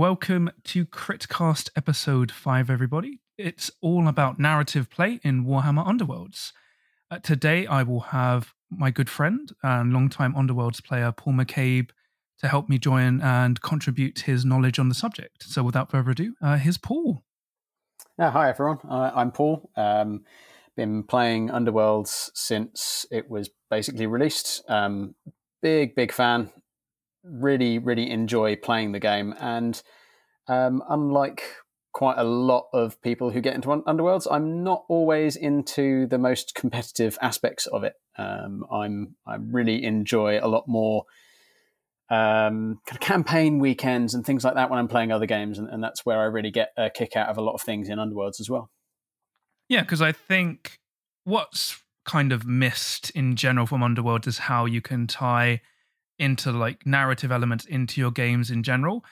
Welcome to Critcast episode 5, everybody. It's all about narrative play in Warhammer Underworlds. Uh, today, I will have my good friend and longtime Underworlds player, Paul McCabe, to help me join and contribute his knowledge on the subject. So, without further ado, uh, here's Paul. Hi, everyone. Uh, I'm Paul. Um, been playing Underworlds since it was basically released. Um, big, big fan really, really enjoy playing the game. And um, unlike quite a lot of people who get into Underworlds, I'm not always into the most competitive aspects of it. Um, I'm I really enjoy a lot more um, kind of campaign weekends and things like that when I'm playing other games, and, and that's where I really get a kick out of a lot of things in Underworlds as well. Yeah, because I think what's kind of missed in general from Underworld is how you can tie into like narrative elements into your games in general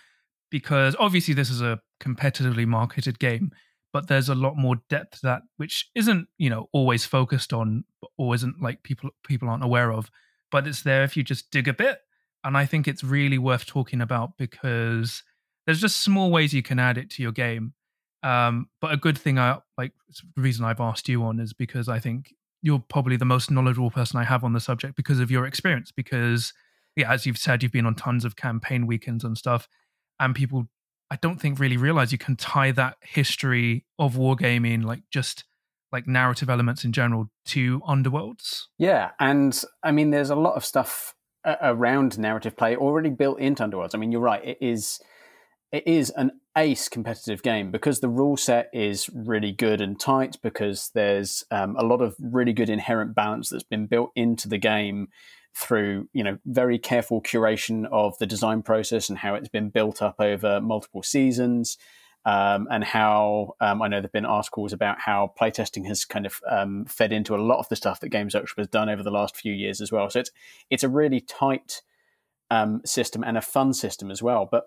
because obviously this is a competitively marketed game but there's a lot more depth to that which isn't you know always focused on or isn't like people people aren't aware of but it's there if you just dig a bit and i think it's really worth talking about because there's just small ways you can add it to your game um, but a good thing i like the reason i've asked you on is because i think you're probably the most knowledgeable person i have on the subject because of your experience because as you've said, you've been on tons of campaign weekends and stuff, and people, I don't think really realize you can tie that history of wargaming, like just like narrative elements in general, to Underworlds. Yeah, and I mean, there's a lot of stuff around narrative play already built into Underworlds. I mean, you're right; it is it is an ace competitive game because the rule set is really good and tight because there's um, a lot of really good inherent balance that's been built into the game through you know very careful curation of the design process and how it's been built up over multiple seasons. Um, and how um, I know there've been articles about how playtesting has kind of um, fed into a lot of the stuff that Games Workshop has done over the last few years as well. So it's it's a really tight um, system and a fun system as well. But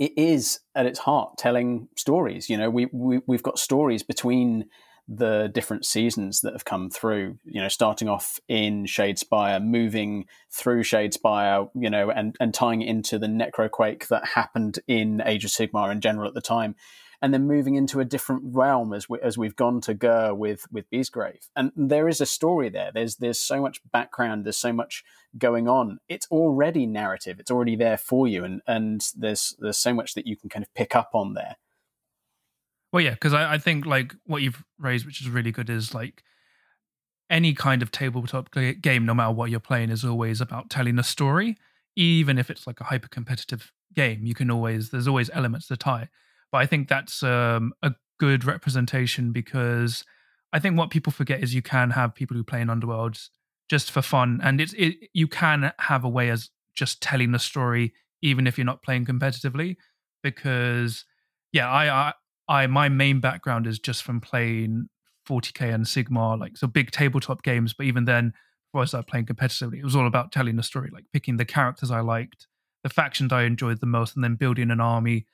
it is at its heart telling stories. You know, we, we we've got stories between the different seasons that have come through. You know, starting off in Shadespire, moving through Shadespire, you know, and and tying into the Necroquake that happened in Age of Sigmar in general at the time, and then moving into a different realm as we as we've gone to Ghur with with Beastgrave. And there is a story there. There's there's so much background. There's so much going on. It's already narrative. It's already there for you, and and there's there's so much that you can kind of pick up on there. Well, yeah, because I, I think like what you've raised, which is really good, is like any kind of tabletop game, no matter what you're playing, is always about telling a story. Even if it's like a hyper competitive game, you can always there's always elements to tie. But I think that's um, a good representation because I think what people forget is you can have people who play in Underworlds just for fun, and it's it, you can have a way as just telling a story even if you're not playing competitively. Because yeah, I, I I my main background is just from playing 40k and Sigmar, like so big tabletop games. But even then, before I started playing competitively, it was all about telling a story, like picking the characters I liked, the factions I enjoyed the most, and then building an army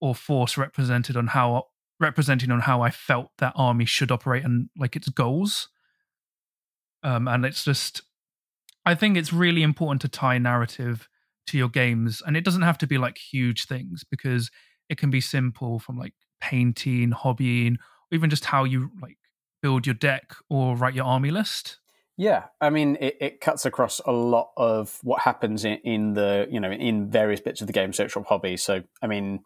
or force represented on how representing on how I felt that army should operate and like its goals. Um, and it's just, I think it's really important to tie narrative to your games, and it doesn't have to be like huge things because it can be simple from like painting, hobbying, or even just how you like build your deck or write your army list? Yeah, I mean, it, it cuts across a lot of what happens in, in, the you know in various bits of the game social hobby. So, I mean,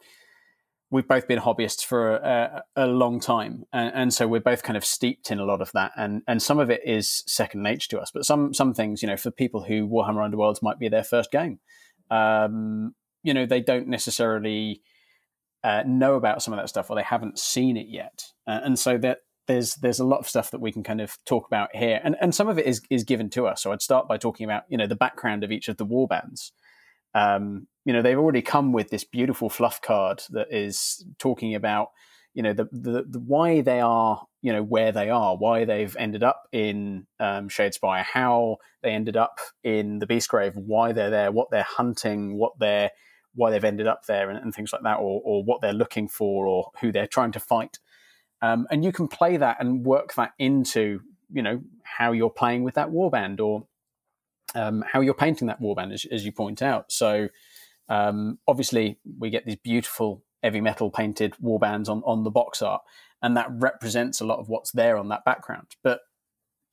we've both been hobbyists for a, a long time, and, and, so we're both kind of steeped in a lot of that, and and some of it is second nature to us. But some some things, you know, for people who Warhammer Underworlds might be their first game, um, you know, they don't necessarily uh, know about some of that stuff or they haven't seen it yet. Uh, and so that there's there's a lot of stuff that we can kind of talk about here, and and some of it is is given to us. So I'd start by talking about you know the background of each of the war bands. Um, you know they've already come with this beautiful fluff card that is talking about you know the, the, the why they are you know where they are, why they've ended up in um, Shadespire, how they ended up in the Beastgrave, why they're there, what they're hunting, what they're why they've ended up there and, and things like that, or, or, what they're looking for, or who they're trying to fight. Um, and you can play that and work that into, you know, how you're playing with that warband or um, how you're painting that warband, as, as you point out. So, Um, obviously, we get these beautiful heavy metal painted warbands on on the box art, and that represents a lot of what's there on that background. But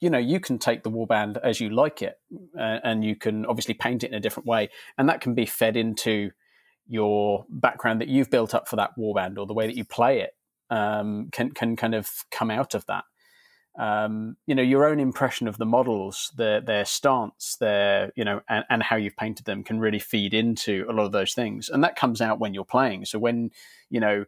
you know, you can take the warband as you like it, uh, and you can obviously paint it in a different way, and that can be fed into your background that you've built up for that warband or the way that you play it um, can can kind of come out of that. Um, you know, your own impression of the models, their their stance, their you know, and, and how you've painted them can really feed into a lot of those things, and that comes out when you're playing. So when you know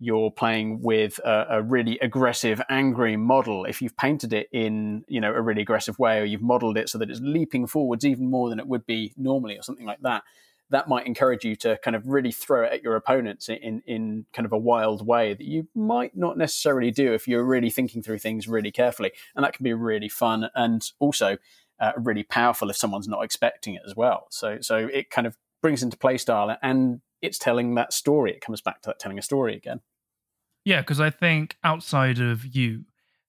you're playing with a, a, really aggressive, angry model, if you've painted it in you know a really aggressive way, or you've modeled it so that it's leaping forwards even more than it would be normally, or something like that, that might encourage you to kind of really throw it at your opponents in in kind of a wild way that you might not necessarily do if you're really thinking through things really carefully, and that can be really fun and also uh, really powerful if someone's not expecting it as well. So so it kind of brings into play style and it's telling that story. It comes back to that telling a story again. Yeah, because I think outside of you,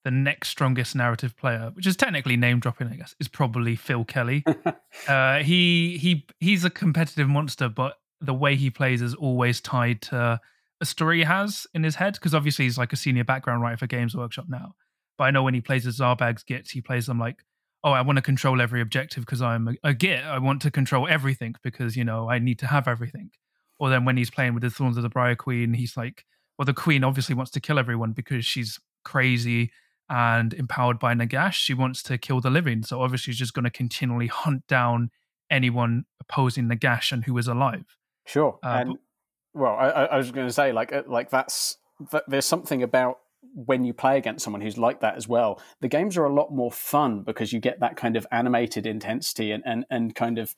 the next strongest narrative player, which is technically name dropping, I guess, is probably Phil Kelly. uh, he he he's a competitive monster, but the way he plays is always tied to a story he has in his head. Because obviously he's like a senior background writer for Games Workshop now. But I know when he plays his Zarbag's Gits, he plays them like, oh, I want to control every objective because I'm a, a Git. I want to control everything because you know I need to have everything. Or then when he's playing with the Thorns of the Briar Queen, he's like, well, the Queen obviously wants to kill everyone because she's crazy and empowered by Nagash, she wants to kill the living. So obviously, she's just going to continually hunt down anyone opposing Nagash and who is alive. Sure. Uh, and but, well, I, I was going to say, like, uh, like that's that there's something about when you play against someone who's like that as well. The games are a lot more fun because you get that kind of animated intensity and and and kind of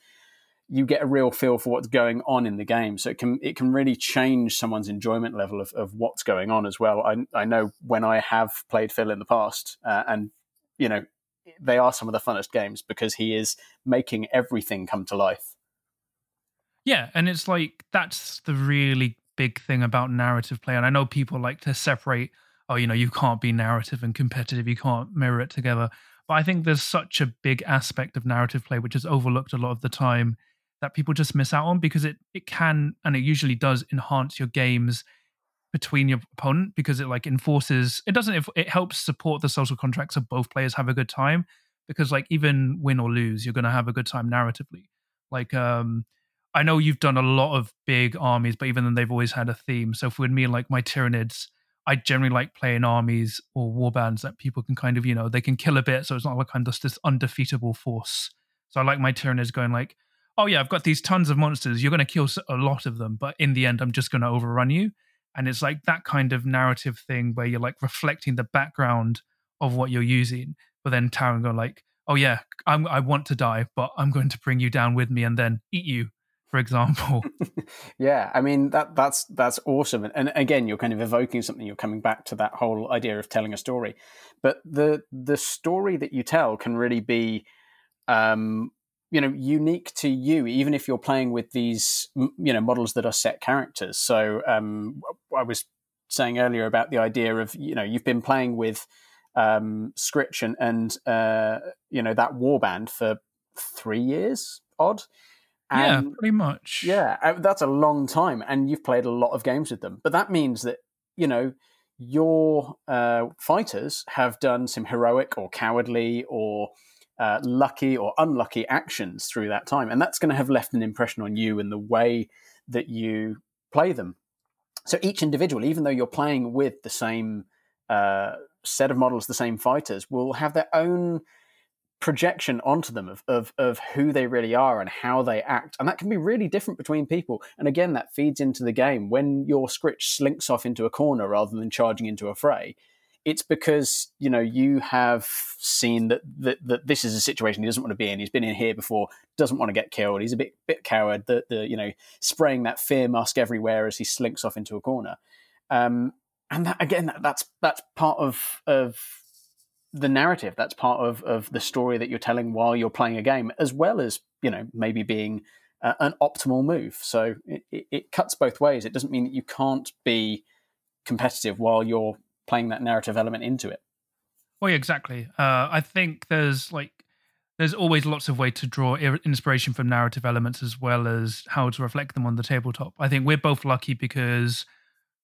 you get a real feel for what's going on in the game. So it can it can really change someone's enjoyment level of, of what's going on as well. I, I know when I have played Phil in the past, uh, and you know they are some of the funnest games because he is making everything come to life. Yeah, and it's like that's the really big thing about narrative play. And I know people like to separate. Oh, you know, you can't be narrative and competitive. You can't mirror it together. But I think there's such a big aspect of narrative play which is overlooked a lot of the time that people just miss out on because it it can and it usually does enhance your games between your opponent because it like enforces it doesn't it helps support the social contracts of both players have a good time because like even win or lose you're going to have a good time narratively. Like um i know you've done a lot of big armies but even then they've always had a theme. So for me like my tyranids i generally like playing armies or war bands that people can kind of you know they can kill a bit so it's not like of just this undefeatable force. So i like my tyranids going like oh yeah, I've got these tons of monsters. You're going to kill a lot of them, but in the end, I'm just going to overrun you. And it's like that kind of narrative thing where you're like reflecting the background of what you're using, but then Taran go like, oh yeah, I'm, I want to die, but I'm going to bring you down with me and then eat you, for example. yeah, I mean that that's that's awesome. And, and again, you're kind of evoking something. You're coming back to that whole idea of telling a story, but the the story that you tell can really be um, you know unique to you even if you're playing with these you know models that are set characters. So um, i was saying earlier about the idea of you know you've been playing with um, Skritch and, and uh, you know that warband for three years odd. And, yeah pretty much. yeah uh, that's a long time and you've played a lot of games with them. But that means that you know your uh, fighters have done some heroic or cowardly or uh, lucky or unlucky actions through that time. And that's going to have left an impression on you in the way that you play them. So each individual, even though you're playing with the same uh, set of models, the same fighters, will have their own projection onto them of, of, of who they really are and how they act. And that can be really different between people. And again, that feeds into the game. When your Skritch slinks off into a corner rather than charging into a fray, it's because you know you have seen that, that that this is a situation he doesn't want to be in. He's been in here before, doesn't want to get killed. He's a bit bit coward. The the you know spraying that fear mask everywhere as he slinks off into a corner. Um, and that, again, that, that's that's part of of the narrative. That's part of of the story that you're telling while you're playing a game, as well as you know maybe being uh, an optimal move. So it, it, it cuts both ways. It doesn't mean that you can't be competitive while you're playing that narrative element into it. Well, yeah, exactly. Uh, I think there's like there's always lots of way to draw inspiration from narrative elements as well as how to reflect them on the tabletop. I think we're both lucky because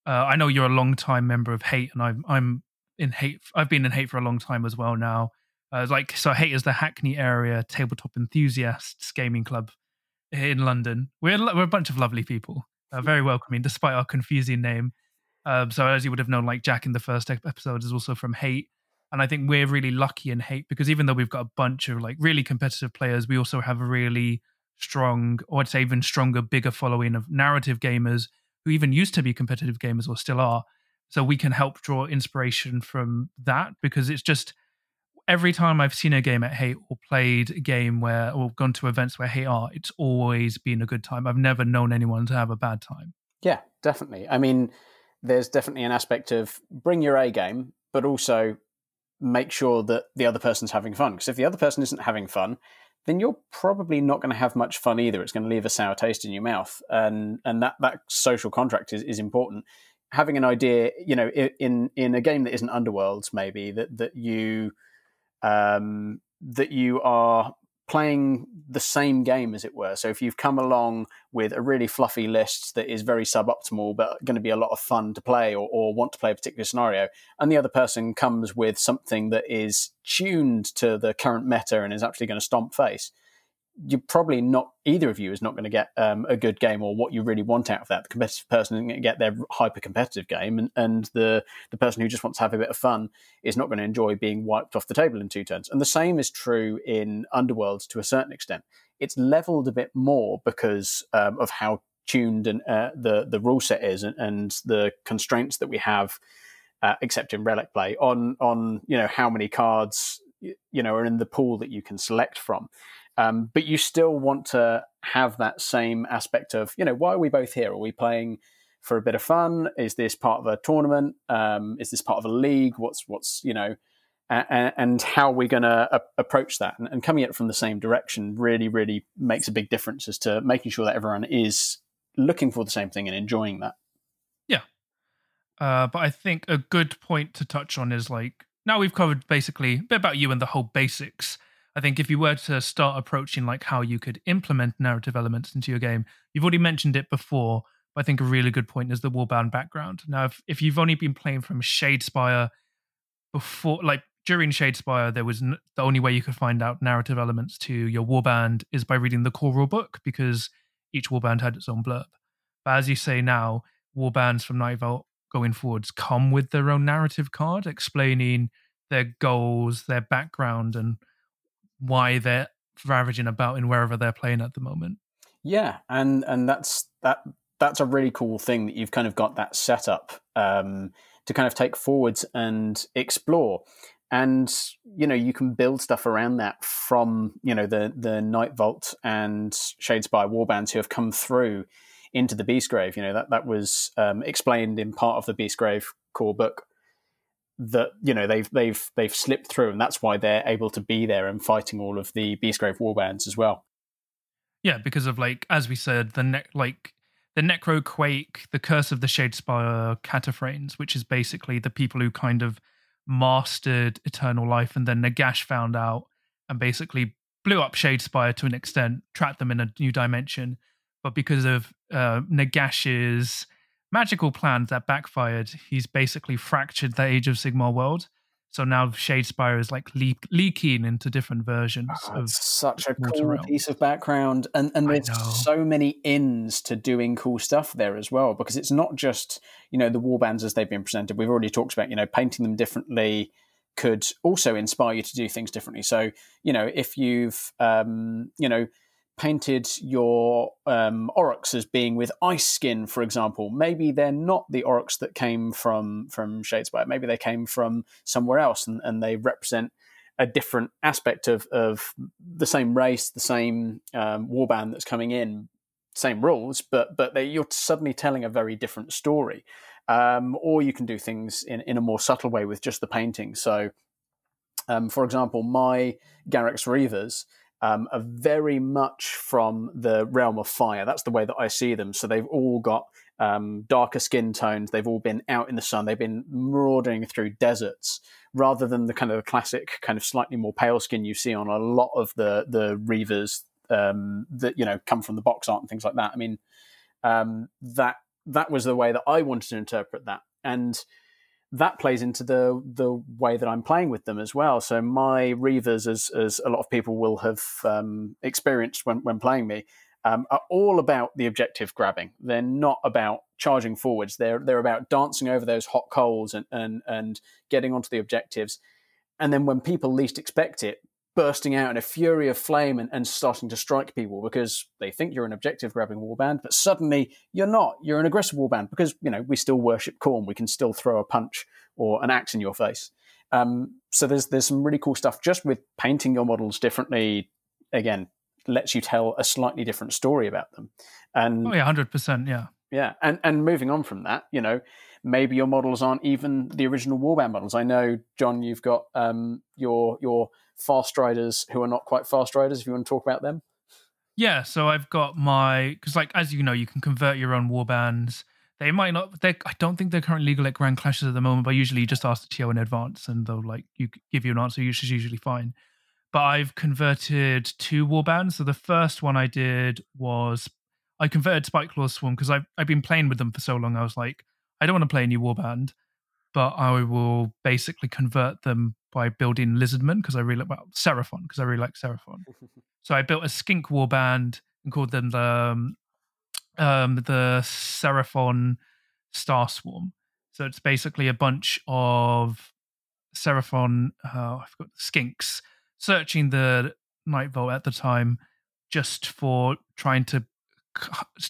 uh, I know you're a long time member of Hate, and I'm I'm in Hate. I've been in Hate for a long time as well now. Uh, like so, Hate is the Hackney area tabletop enthusiasts gaming club in London. We're we're a bunch of lovely people, uh, very welcoming despite our confusing name. Um, so as you would have known, like Jack in the first episode is also from Hate. And I think we're really lucky in hate because even though we've got a bunch of like really competitive players, we also have a really strong, or I'd say even stronger, bigger following of narrative gamers who even used to be competitive gamers or still are. So we can help draw inspiration from that because it's just every time I've seen a game at Hate or played a game where or gone to events where Hate are, it's always been a good time. I've never known anyone to have a bad time. Yeah, definitely. I mean, there's definitely an aspect of bring your A game, but also make sure that the other person's having fun. Because if the other person isn't having fun, then you're probably not going to have much fun either. It's going to leave a sour taste in your mouth, and and that that social contract is, is important. Having an idea, you know, in in a game that isn't Underworlds, maybe that that you um, that you are playing the same game, as it were. So if you've come along with a really fluffy list that is very suboptimal, but going to be a lot of fun to play or, or, want to play a particular scenario, and the other person comes with something that is tuned to the current meta and is actually going to stomp face, you're probably not either of you is not going to get um, a good game or what you really want out of that. The competitive person isn't going to get their hyper competitive game, and, and the the person who just wants to have a bit of fun is not going to enjoy being wiped off the table in two turns. And the same is true in Underworld to a certain extent. It's leveled a bit more because um, of how tuned and uh, the the rule set is, and, and the constraints that we have, uh, except in relic play on on you know how many cards you know are in the pool that you can select from um, but you still want to have that same aspect of, you know, why are we both here? Are we playing for a bit of fun? Is this part of a tournament? Um, is this part of a league? What's what's you know, and, how are we going to approach that? And, and, coming at it from the same direction really, really makes a big difference as to making sure that everyone is looking for the same thing and enjoying that. Yeah, uh, but I think a good point to touch on is like now we've covered basically a bit about you and the whole basics I think if you were to start approaching like how you could implement narrative elements into your game, you've already mentioned it before, but I think a really good point is the warband background. Now, if, if you've only been playing from Shadespire before, like during Shadespire, there was n- the only way you could find out narrative elements to your warband is by reading the core rule book because each warband had its own blurb. But as you say now, warbands from Night Vault going forwards come with their own narrative card explaining their goals, their background, and why they're ravaging about in wherever they're playing at the moment. Yeah, and and that's that that's a really cool thing that you've kind of got that setup um, to kind of take forwards and explore. And you know you can build stuff around that from you know the the Night Vault and Shadespire warbands who have come through into the Beastgrave. You know that that was um, explained in part of the Beastgrave core book that you know they've they've they've slipped through, and that's why they're able to be there and fighting all of the Beastgrave warbands as well. Yeah, because of like as we said, the ne- like the Necro Quake, the Curse of the Shadespire Katophranes, which is basically the people who kind of mastered Eternal Life, and then Nagash found out and basically blew up Shadespire to an extent, trapped them in a new dimension. But because of uh, Nagash's magical plan that backfired, he's basically fractured the Age of Sigmar world. So now Shadespire is like leak, leaking into different versions oh, of such a cool realm. piece of background, and and there's so many ins to doing cool stuff there as well. Because it's not just you know the warbands as they've been presented. We've already talked about you know painting them differently could also inspire you to do things differently. So you know if you've um, you know painted your um, Orruks as being with ice skin, for example, maybe they're not the Orruks that came from from Shadespire. Maybe they came from somewhere else, and, and they represent a different aspect of of the same race, the same um, warband that's coming in, same rules, but but they, you're suddenly telling a very different story. Um, or you can do things in, in a more subtle way with just the painting. So, um, for example, my Garrek's Reavers um, are very much from the realm of fire. That's the way that I see them. So they've all got um, darker skin tones. They've all been out in the sun. They've been marauding through deserts rather than the kind of classic kind of slightly more pale skin you see on a lot of the the reavers um, that you know come from the box art and things like that. I mean, um, that that was the way that I wanted to interpret that, and that plays into the the way that I'm playing with them as well. So my reavers, as as a lot of people will have um, experienced when when playing me, um, are all about the objective grabbing. They're not about charging forwards. They're they're about dancing over those hot coals and and and getting onto the objectives. And then when people least expect it, bursting out in a fury of flame and, and starting to strike people because they think you're an objective grabbing warband, but suddenly you're not. You're an aggressive warband because you know we still worship Khorne. We can still throw a punch or an axe in your face. Um, so there's there's some really cool stuff just with painting your models differently. Again, lets you tell a slightly different story about them. And oh yeah, hundred percent, yeah, yeah. And and moving on from that, you know, maybe your models aren't even the original warband models. I know, John, you've got um, your your fast riders who are not quite fast riders. If you want to talk about them, yeah. So I've got my because like as you know, you can convert your own warbands. They might not. They I don't think they're currently legal at Grand Clashes at the moment. But usually, you just ask the TO in advance, and they'll like you give you an answer, which is usually fine but I've converted two warbands. So the first one I did was I converted Spiteclaw Swarm because I've I've been playing with them for so long. I was like, I don't want to play a new warband, but I will basically convert them by building Lizardman because I really well Seraphon because I really like Seraphon. so I built a skink warband and called them the um, um, the Seraphon Star Swarm. So it's basically a bunch of Seraphon, oh, I forgot, skinks searching the Night Vault at the time just for trying to,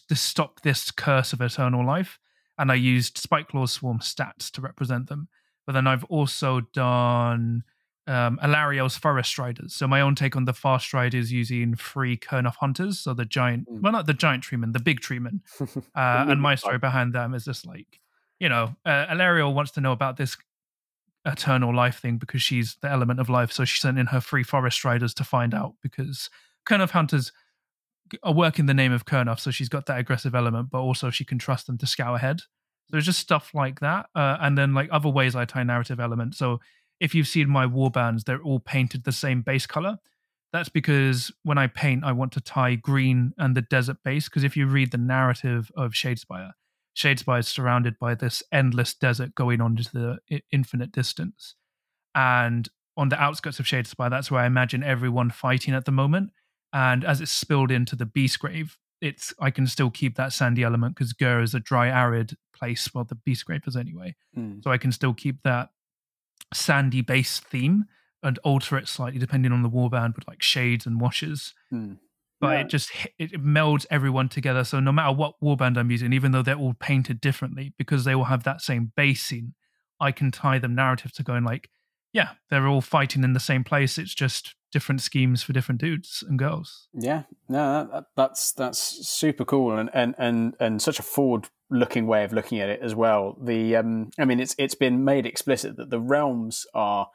to stop this curse of eternal life. And I used Spike Spiteclaw Swarm stats to represent them. But then I've also done um, Forest Riders. So my own take on the Fast Riders using free Kurnoth Hunters. So the giant, mm. well, not the giant treeman, the big treeman. Uh, and my story behind them is just like, you know, uh, wants to know about this eternal life thing because she's the element of life. So she sent in her free forest riders to find out because Kurnoth hunters work in the name of Kurnoth, so she's got that aggressive element, but also she can trust them to scout ahead. So it's just stuff like that, uh, and then like other ways I tie narrative element. So if you've seen my warbands, they're all painted the same base color. That's because when I paint, I want to tie green and the desert base. Because if you read the narrative of Shadespire, Shadespire is surrounded by this endless desert going on into the infinite distance. And on the outskirts of Shadespire, that's where I imagine everyone fighting at the moment. And as it's spilled into the Beastgrave, it's I can still keep that sandy element because Ghur is a dry, arid place. Well, the Beastgrave is anyway. Mm. So I can still keep that sandy base theme and alter it slightly depending on the warband with like shades and washes. Mm but yeah. it just it melds everyone together. So no matter what warband I'm using, even though they're all painted differently, because they all have that same basing, I can tie them narrative to going like, yeah, they're all fighting in the same place. It's just different schemes for different dudes and girls. Yeah, no, that, that's that's super cool and and and and such a forward looking way of looking at it as well. The um, I mean, it's it's been made explicit that the realms are,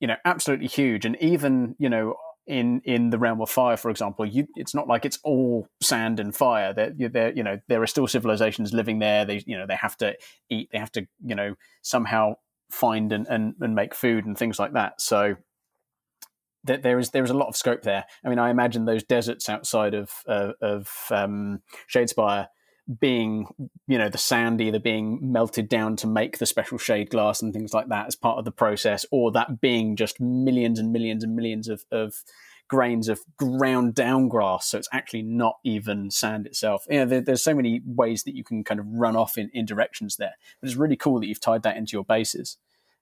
you know, absolutely huge, and even you know in in the realm of fire, for example, you, it's not like it's all sand and fire. There, you know, there are still civilizations living there. They, you know, they have to eat. They have to, you know, somehow find and, and, and make food and things like that. So there is there is a lot of scope there. I mean, I imagine those deserts outside of uh, of um, Shadespire being you know the sand either being melted down to make the special shade glass and things like that as part of the process or that being just millions and millions and millions of, of grains of ground down grass. So it's actually not even sand itself. You know there, there's so many ways that you can kind of run off in, in directions there. But it's really cool that you've tied that into your bases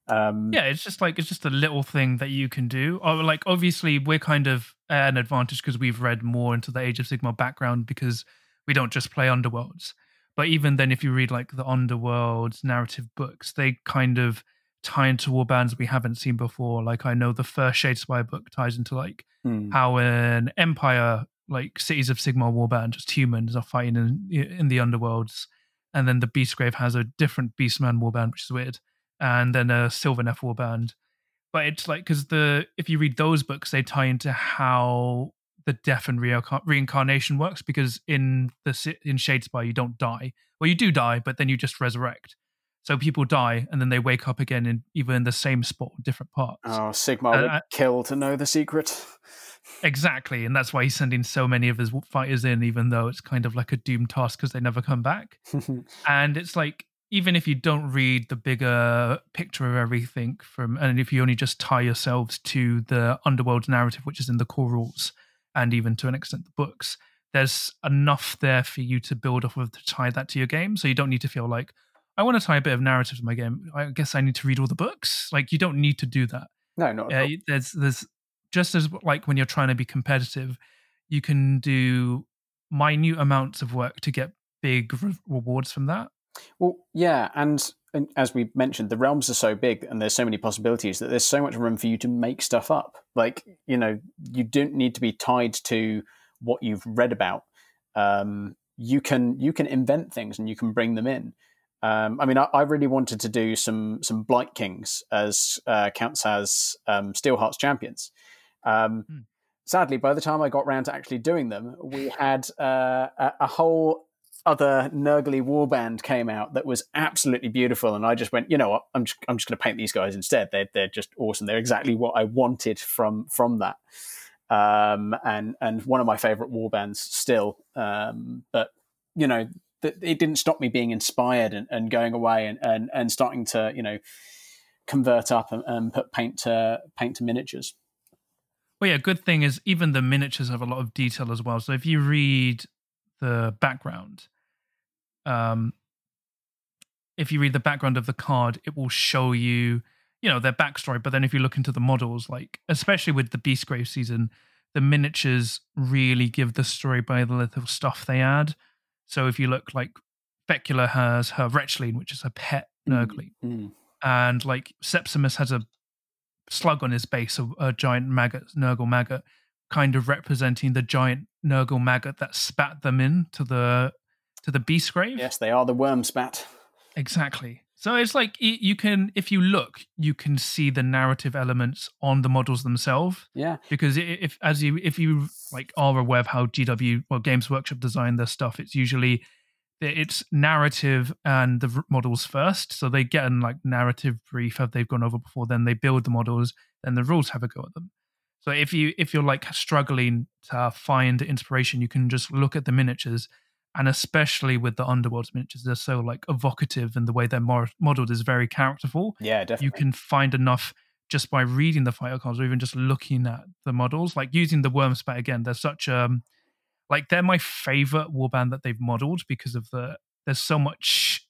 um, yeah, it's just like it's just a little thing that you can do. Or like obviously we're kind of an advantage because we've read more into the Age of Sigmar background because we don't just play Underworlds. But even then, if you read like the Underworlds narrative books, they kind of tie into war bands we haven't seen before. Like I know the first Shadespire book ties into like mm. how an Empire, like Cities of Sigmar warband, just humans are fighting in in the Underworlds, and then the Beastgrave has a different Beastman warband, which is weird, and then a Sylvaneth band. But it's like because the if you read those books, they tie into how the death and reincarnation works because in the in Shadespire you don't die. Well, you do die, but then you just resurrect. So people die and then they wake up again in either in the same spot, different parts. Oh, Sigmar uh, would kill to know the secret. Exactly, and that's why he's sending so many of his fighters in, even though it's kind of like a doomed task because they never come back. and it's like even if you don't read the bigger picture of everything from, and if you only just tie yourselves to the underworld narrative, which is in the core rules, and even to an extent the books, there's enough there for you to build off of to tie that to your game. So you don't need to feel like I want to tie a bit of narrative to my game. I guess I need to read all the books. Like you don't need to do that. No, not uh, there's there's just as like when you're trying to be competitive, you can do minute amounts of work to get big re- rewards from that. Well, yeah, and, and as we mentioned, the realms are so big and there's so many possibilities that there's so much room for you to make stuff up. Like you know, you don't need to be tied to what you've read about. Um, you can you can invent things and you can bring them in. Um, I mean, I, I, really wanted to do some some Blight Kings as uh, counts as um, Steelheart's champions. Um, hmm. Sadly, by the time I got around to actually doing them, we had uh, a, a, whole other Nurgly warband came out that was absolutely beautiful, and I just went, you know what, I'm just, I'm just going to paint these guys instead. They're they're just awesome. They're exactly what I wanted from from that. Um, and and one of my favorite warbands still. Um, but you know, it didn't stop me being inspired and, and going away and, and, and starting to you know convert up and, and put paint to paint to miniatures. Well, yeah, good thing is even the miniatures have a lot of detail as well. So if you read the background, um, if you read the background of the card, it will show you, you know, their backstory. But then if you look into the models, like especially with the Beastgrave season, the miniatures really give the story by the little stuff they add. So if you look like Fecula has her Wretchling, which is a pet Nurgly, mm-hmm. and like Sepsimus has a slug on his base, a, a giant maggot, Nurgle maggot, kind of representing the giant Nurgle maggot that spat them in to the to the beast grave. Yes, they are the Wurmspat. Exactly. So it's like you can, if you look, you can see the narrative elements on the models themselves. Yeah. Because if, as you, if you like are aware of how GW, well, Games Workshop design their stuff, it's usually it's narrative and the models first. So they get in like narrative brief have they've gone over before, then they build the models, then the rules have a go at them. So if you if you're like struggling to find inspiration, you can just look at the miniatures, and especially with the Underworlds miniatures, they're so like evocative, and the way they're modeled is very characterful. Yeah, definitely. You can find enough just by reading the fighter cards or even just looking at the models. Like using the Wurmspat again, they're such um like they're my favorite warband that they've modeled because of the there's so much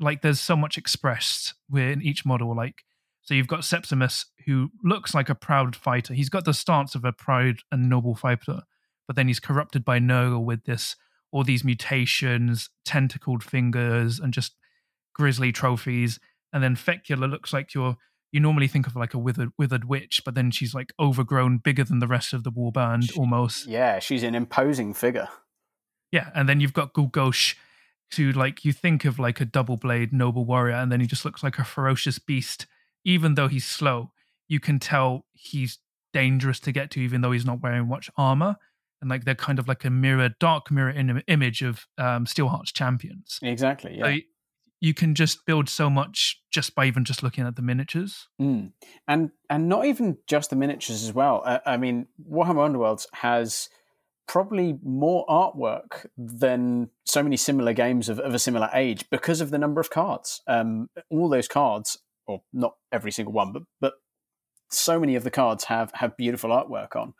like there's so much expressed within each model like so you've got Sepsimus, who looks like a proud fighter he's got the stance of a proud and noble fighter but then he's corrupted by Nurgle with this all these mutations tentacled fingers and just grisly trophies and then Fecula looks like your you normally think of like a withered withered witch, but then she's like overgrown, bigger than the rest of the warband almost. Yeah, she's an imposing figure. Yeah, and then you've got Ghulgoch, who like you think of like a double blade noble warrior, and then he just looks like a ferocious beast. Even though he's slow, you can tell he's dangerous to get to, even though he's not wearing much armor. And like they're kind of like a mirror, dark mirror in- image of um, Steelheart's champions. Exactly. Yeah. So you can just build so much just by even just looking at the miniatures. Mm. And and not even just the miniatures as well. I, I mean, Warhammer Underworlds has probably more artwork than so many similar games of, of a similar age because of the number of cards. Um, all those cards, or not every single one, but but so many of the cards have have beautiful artwork on.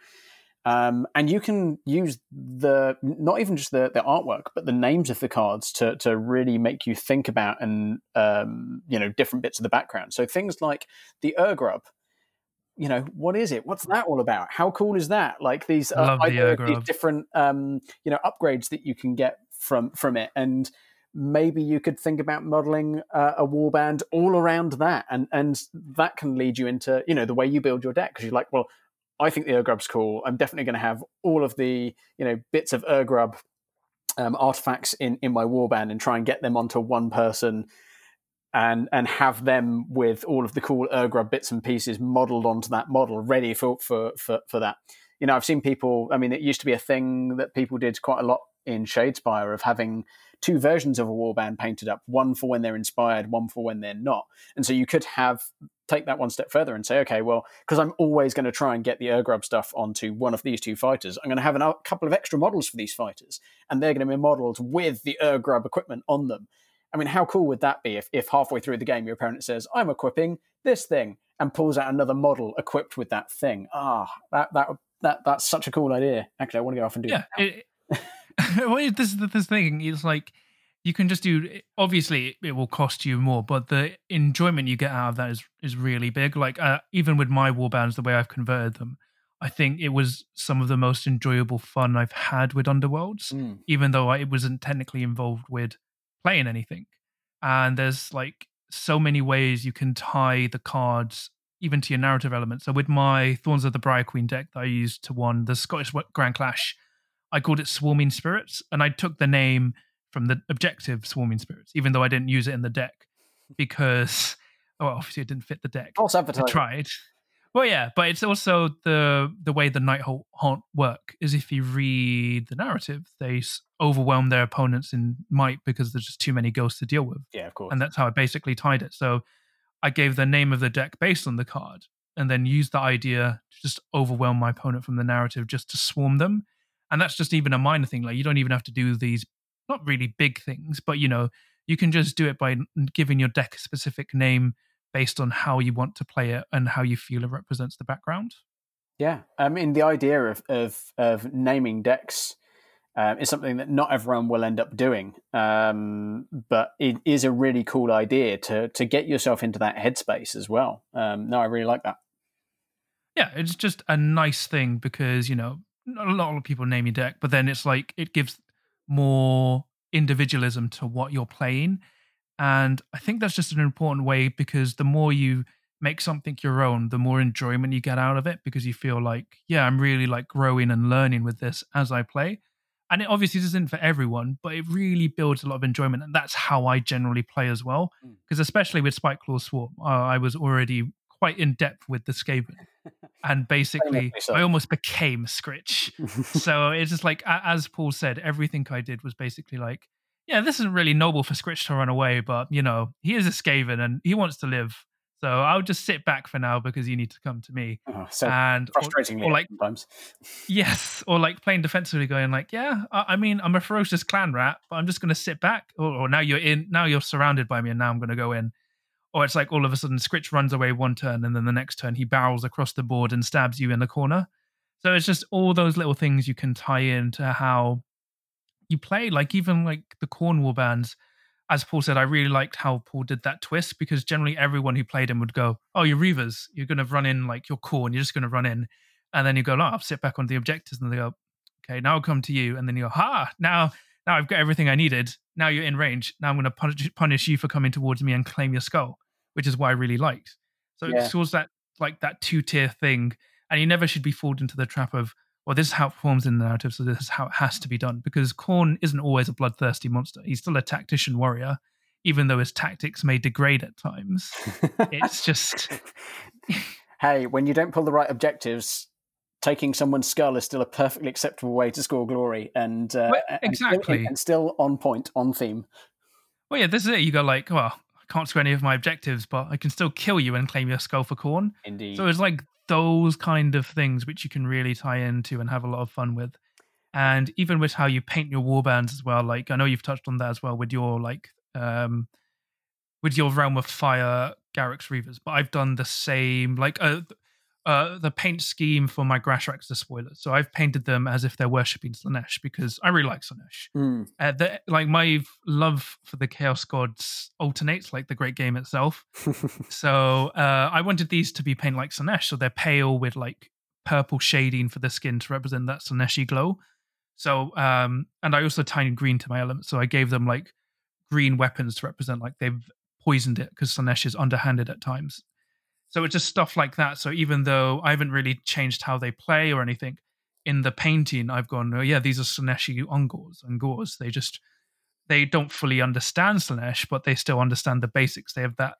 Um, and you can use the not even just the, the artwork, but the names of the cards to to really make you think about and um, you know different bits of the background. So things like the Urgrub, you know, what is it? What's that all about? How cool is that? Like these, uh, the these different um, you know upgrades that you can get from from it, and maybe you could think about modeling uh, a warband all around that and and that can lead you into you know the way you build your deck because you're like well I think the Urgrub's cool. I'm definitely going to have all of the you know bits of Urgrub um, artifacts in in my warband and try and get them onto one person and and have them with all of the cool Urgrub bits and pieces modeled onto that model, ready for for for, for that. you know, I've seen people. I mean, it used to be a thing that people did quite a lot in Shadespire of having two versions of a warband painted up, one for when they're inspired, one for when they're not. And so you could have take that one step further and say, okay, well, because I'm always going to try and get the Urgrub stuff onto one of these two fighters, I'm going to have a couple of extra models for these fighters, and they're going to be modeled with the Urgrub equipment on them. I mean, how cool would that be if, if halfway through the game your opponent says, I'm equipping this thing, and pulls out another model equipped with that thing? Ah, that that that that's such a cool idea. Actually, I want to go off and do yeah, that. It, well, this is the this thing. It's like you can just do. Obviously, it will cost you more, but the enjoyment you get out of that is is really big. Like uh, even with my warbands, the way I've converted them, I think it was some of the most enjoyable fun I've had with Underworlds. Mm. Even though I wasn't technically involved with playing anything, and there's like so many ways you can tie the cards even to your narrative element. So with my Thorns of the Briar Queen deck that I used to won the Scottish Grand Clash I called it Swarming Spirits, and I took the name from the objective Swarming Spirits, even though I didn't use it in the deck because, oh, obviously it didn't fit the deck. False advertising. I tried. Well, yeah, but it's also the the way the Night Haunt work is if you read the narrative, they overwhelm their opponents in might because there's just too many ghosts to deal with. Yeah, of course. And that's how I basically tied it. So I gave the name of the deck based on the card, and then used the idea to just overwhelm my opponent from the narrative, just to swarm them and that's just even a minor thing like you don't even have to do these not really big things but you know you can just do it by giving your deck a specific name based on how you want to play it and how you feel it represents the background yeah i mean the idea of of, of naming decks um, is something that not everyone will end up doing, um, but it is a really cool idea to to get yourself into that headspace as well. Um, no, I really like that. Yeah, it's just a nice thing because you know a lot of people name your deck, but then it's like it gives more individualism to what you're playing. And I think that's just an important way because the more you make something your own, the more enjoyment you get out of it because you feel like, yeah, I'm really like growing and learning with this as I play. And it obviously isn't for everyone, but it really builds a lot of enjoyment. And that's how I generally play as well. Because mm. especially with Spiteclaw Swarm, uh, I was already quite in depth with the Skaven. And basically, so. I almost became Skritch. so it's just like, as Paul said, everything I did was basically like, yeah, this isn't really noble for Skritch to run away, but you know, he is a Skaven and he wants to live. So I'll just sit back for now because you need to come to me. Oh, so and frustratingly, or, or like sometimes. yes, or like playing defensively, going like, yeah, I, I, mean, I'm a ferocious clan rat, but I'm just going to sit back. Or, or, now you're in, now you're surrounded by me, and now I'm going to go in or it's like all of a sudden Skritch runs away one turn and then the next turn he barrels across the board and stabs you in the corner. So it's just all those little things you can tie into how you play. Like even like the Khorne warbands, as Paul said, I really liked how Paul did that twist because generally everyone who played him would go, "Oh, you're Reavers. You're going to run in like your Khorne. You're just going to run in," and then you go, "Oh, I'll sit back on the objectives," and they go, "Okay, now I'll come to you," and then you go, "Ha! Now now I've got everything I needed. Now you're in range. Now I'm going to punish, punish you for coming towards me and claim your skull, which is what I really liked. So yeah. it was that like that two tier thing, and you never should be fooled into the trap of well, this is how it performs in the narrative, so this is how it has to be done. Because Khorne isn't always a bloodthirsty monster; he's still a tactician warrior, even though his tactics may degrade at times. it's just. hey, when you don't pull the right objectives, taking someone's skull is still a perfectly acceptable way to score glory and uh, well, exactly and still, and still, on point on theme. Well yeah this is it. You go like well i can't score any of my objectives but i can still kill you and claim your skull for Khorne. Indeed. So it's like those kind of things which you can really tie into and have a lot of fun with. And even with how you paint your warbands as well like i know you've touched on that as well with your like um with your realm of fire Garrek's Reavers, but I've done the same. Like, uh, uh, the paint scheme for my Grashrak's Despoilers. So I've painted them as if they're worshipping Slaanesh because I really like Slaanesh. Mm. Uh, the, like my love for the Chaos Gods alternates like the great game itself. so uh, I wanted these to be painted like Slaanesh, so they're pale with like purple shading for the skin to represent that Slaaneshi glow. So um, and I also tied green to my element, so I gave them like green weapons to represent like they've poisoned it because Slaanesh is underhanded at times. So it's just stuff like that. So even though I haven't really changed how they play or anything, in the painting I've gone, oh yeah, these are Slaaneshi Ungors and Gors. They just they don't fully understand Slaanesh, but they still understand the basics. They have that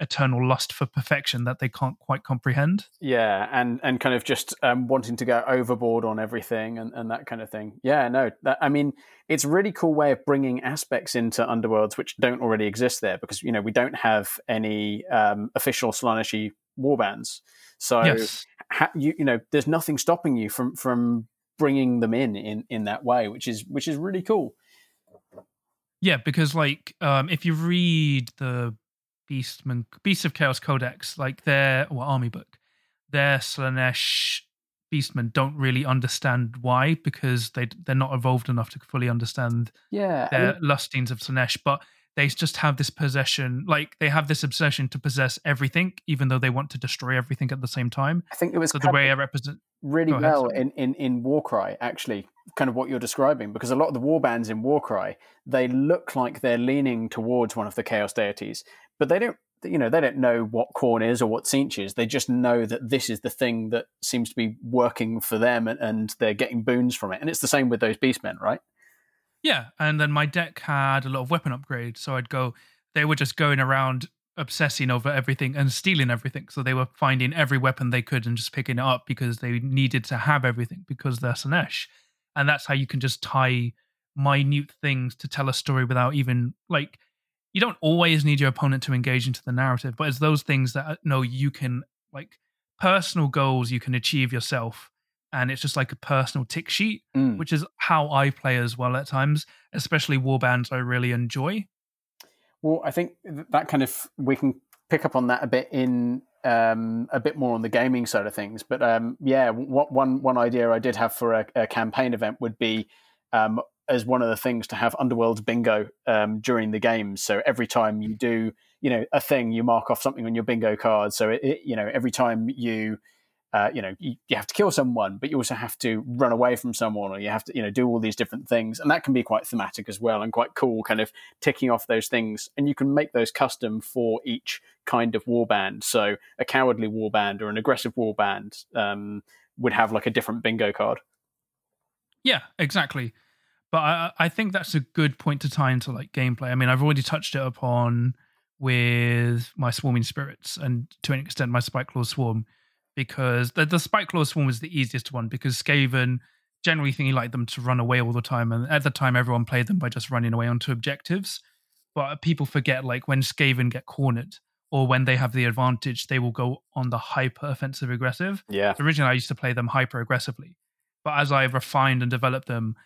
eternal lust for perfection that they can't quite comprehend. Yeah, and and kind of just um, wanting to go overboard on everything and, and that kind of thing. Yeah, no, that, I mean, it's a really cool way of bringing aspects into Underworlds which don't already exist there because you know we don't have any um, official Slaaneshi warbands, so Yes. ha- you you know there's nothing stopping you from from bringing them in in in that way, which is which is really cool. Yeah, because like um if you read the Beastman Beast of Chaos Codex, like their well, army book, their Slaanesh beastmen don't really understand why because they they're not evolved enough to fully understand Yeah, I mean, their lustings of Slaanesh, but they just have this possession, like they have this obsession to possess everything, even though they want to destroy everything at the same time. I think it was So the way I represent, really ahead, well sorry. in, in, in Warcry, actually, kind of what you're describing, because a lot of the warbands in Warcry, they look like they're leaning towards one of the Chaos deities, but they don't, you know, they don't know what Khorne is or what Tzeentch is. They just know that this is the thing that seems to be working for them and, and they're getting boons from it. And it's the same with those beastmen, right? yeah. And then my deck had a lot of weapon upgrades, so I'd go. They were just going around obsessing over everything and stealing everything. So they were finding every weapon they could and just picking it up because they needed to have everything because they're Slaanesh. And that's how you can just tie minute things to tell a story without even like you don't always need your opponent to engage into the narrative, but it's those things that uh, no you can like personal goals you can achieve yourself. And it's just like a personal tick sheet, Mm. which is how I play as well at times, especially warbands I really enjoy. Well, I think that kind of we can pick up on that a bit in um, a bit more on the gaming side of things. But um, yeah, what one one idea I did have for a, a campaign event would be um, as one of the things to have Underworld bingo um, during the games. So every time you do, you know, a thing, you mark off something on your bingo card. So it, it, you know, every time you uh, you know, you, you have to kill someone, but you also have to run away from someone, or you have to, you know, do all these different things, and that can be quite thematic as well, and quite cool, kind of ticking off those things. And you can make those custom for each kind of warband. So a cowardly warband or an aggressive warband um, would have like a different bingo card. Yeah, exactly. But I, I think that's a good point to tie into like gameplay. I mean, I've already touched it upon with my swarming spirits and to an extent my Spiteclaw swarm because the, the Spiteclaw swarm was the easiest one because Skaven generally think you like them to run away all the time and at the time everyone played them by just running away onto objectives but people forget like when Skaven get cornered or when they have the advantage they will go on the hyper offensive aggressive Yeah. so originally, I used to play them hyper aggressively, but as I refined and developed them,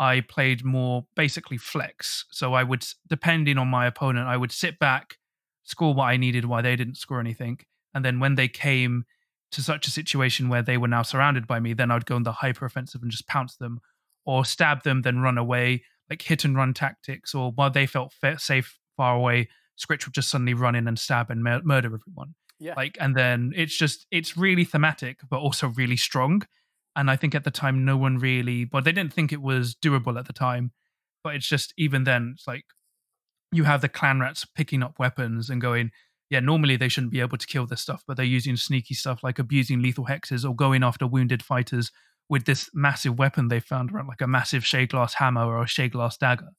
I played more basically flex. So I would, depending on my opponent, I would sit back, score what I needed while they didn't score anything, and then when they came to such a situation where they were now surrounded by me, then I'd go in the hyper offensive and just pounce them, or stab them, then run away, like hit and run tactics, or while they felt safe far away, Skritch would just suddenly run in and stab and mur- murder everyone Yeah. like and then it's just it's really thematic but also really strong and i think at the time no one really well they didn't think it was doable at the time but it's just even then it's like you have the clan rats picking up weapons and going yeah normally they shouldn't be able to kill this stuff but they're using sneaky stuff like abusing lethal hexes or going after wounded fighters with this massive weapon they found around like a massive shade glass hammer or a shade glass dagger.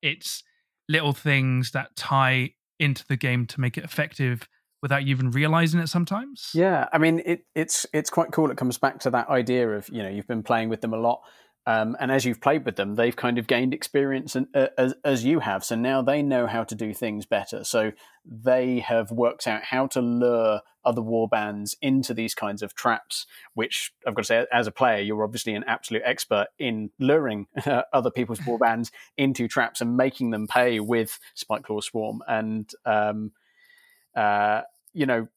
It's little things that tie into the game to make it effective without you even realizing it sometimes. Yeah, I mean, it, it's it's quite cool. It comes back to that idea of you know you've been playing with them a lot, um, and as you've played with them, they've kind of gained experience and, uh, as as you have. So now they know how to do things better. So they have worked out how to lure other warbands into these kinds of traps. Which I've got to say, as a player, you're obviously an absolute expert in luring other people's warbands into traps and making them pay with Spiteclaw Swarm and. Um, uh, you know,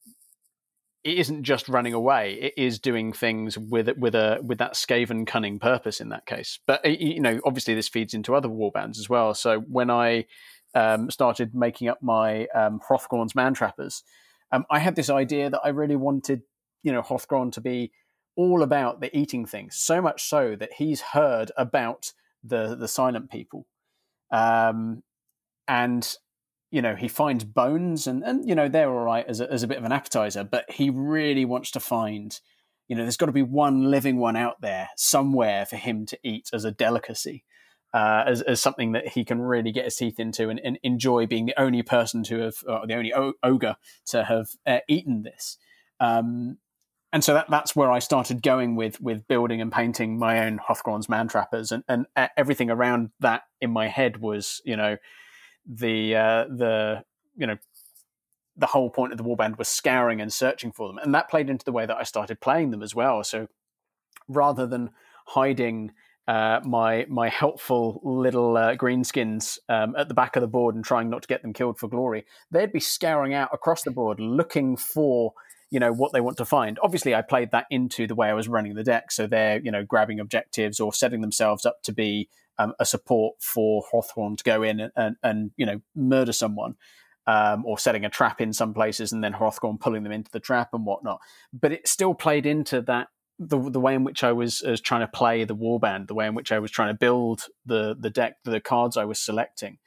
it isn't just running away; it is doing things with it with a with that Skaven cunning purpose in that case. But you know, obviously, this feeds into other warbands as well. So when I um, started making up my um, Hrothgorn's man trappers, um, I had this idea that I really wanted, you know, Hrothgorn to be all about the eating things. So much so that he's heard about the the silent people, um, and you know he finds bones and and you know they're all right as a, as a bit of an appetizer but he really wants to find you know there's got to be one living one out there somewhere for him to eat as a delicacy uh, as, as something that he can really get his teeth into and, and enjoy being the only person to have, or the only o- ogre to have uh, eaten this. Um, and so that, that's where I started going with with building and painting my own Hrothgorn's man trappers, and, and uh, everything around that in my head was, you know, the uh, the you know the whole point of the warband was scouring and searching for them, and that played into the way that I started playing them as well. So rather than hiding uh, my my helpful little uh, greenskins um, at the back of the board and trying not to get them killed for glory, they'd be scouring out across the board looking for you know what they want to find. Obviously, I played that into the way I was running the deck, so they're you know grabbing objectives or setting themselves up to be um, a support for Hrothgorn to go in and, and, and you know murder someone. Um, or setting a trap in some places and then Hrothgorn pulling them into the trap and whatnot. But it still played into that the the way in which I was, was trying to play the warband, the way in which I was trying to build the the deck, the cards I was selecting.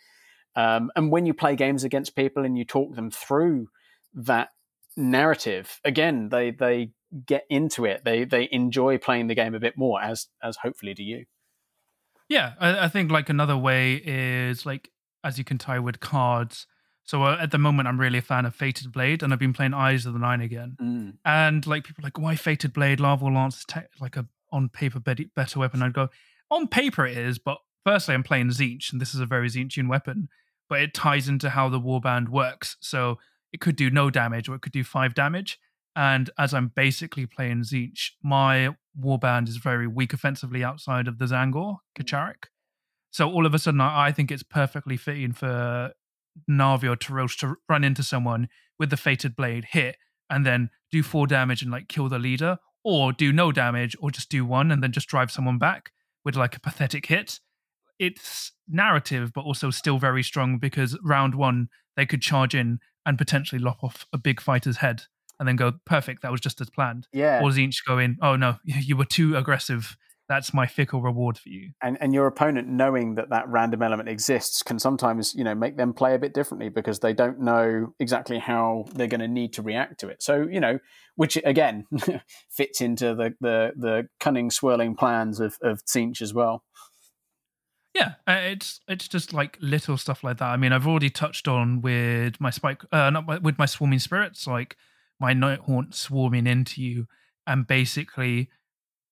Um, and when you play games against people and you talk them through that narrative, again, they they get into it. They they enjoy playing the game a bit more, as as hopefully do you. Yeah, I, I think like another way is like as you can tie with cards so uh, at the moment, I'm really a fan of Fated Blade, and I've been playing Eyes of the Nine again. Mm. And like people are like, why Fated Blade? Larval Lance is te- like a on paper better weapon. I'd go on paper it is, but firstly, I'm playing Tzeentch, and this is a very Tzeentchian weapon, but it ties into how the warband works. So it could do no damage, or it could do five damage. And as I'm basically playing Tzeentch, my warband is very weak offensively outside of the Tzaangor, hmm. K'Charik. So all of a sudden, I think it's perfectly fitting for Narvia or Turosh to run into someone with the fated blade, hit, and then do four damage and like kill the leader, or do no damage, or just do one and then just drive someone back with like a pathetic hit. It's narrative, but also still very strong because round one they could charge in and potentially lop off a big fighter's head and then go perfect. That was just as planned. Yeah. Or Tzeentch go in. Oh no, you were too aggressive that's my fickle reward for you. And and your opponent knowing that that random element exists can sometimes you know make them play a bit differently because they don't know exactly how they're going to need to react to it. So you know, which again fits into the the the cunning swirling plans of of Tzeentch as well. Yeah, uh, it's it's just like little stuff like that. I mean, I've already touched on with my spike, uh, not with my swarming spirits, like my night haunt swarming into you, and basically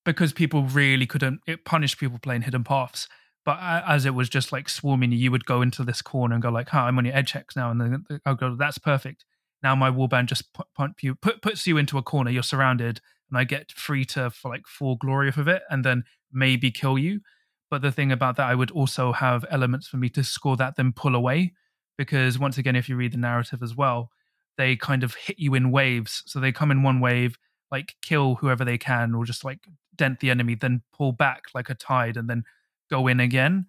because people really couldn't it punished people playing hidden paths but as it was just like swarming you would go into this corner and go like huh i'm on your edge hex now and then i'll oh go that's perfect. Now my warband just put, you put, puts you into a corner you're surrounded and i get free to for like full glory off of it and then maybe kill you. But the thing about that i would also have elements for me to score that then pull away because once again if you read the narrative as well they kind of hit you in waves so they come in one wave like kill whoever they can or just like dent the enemy, then pull back like a tide and then go in again.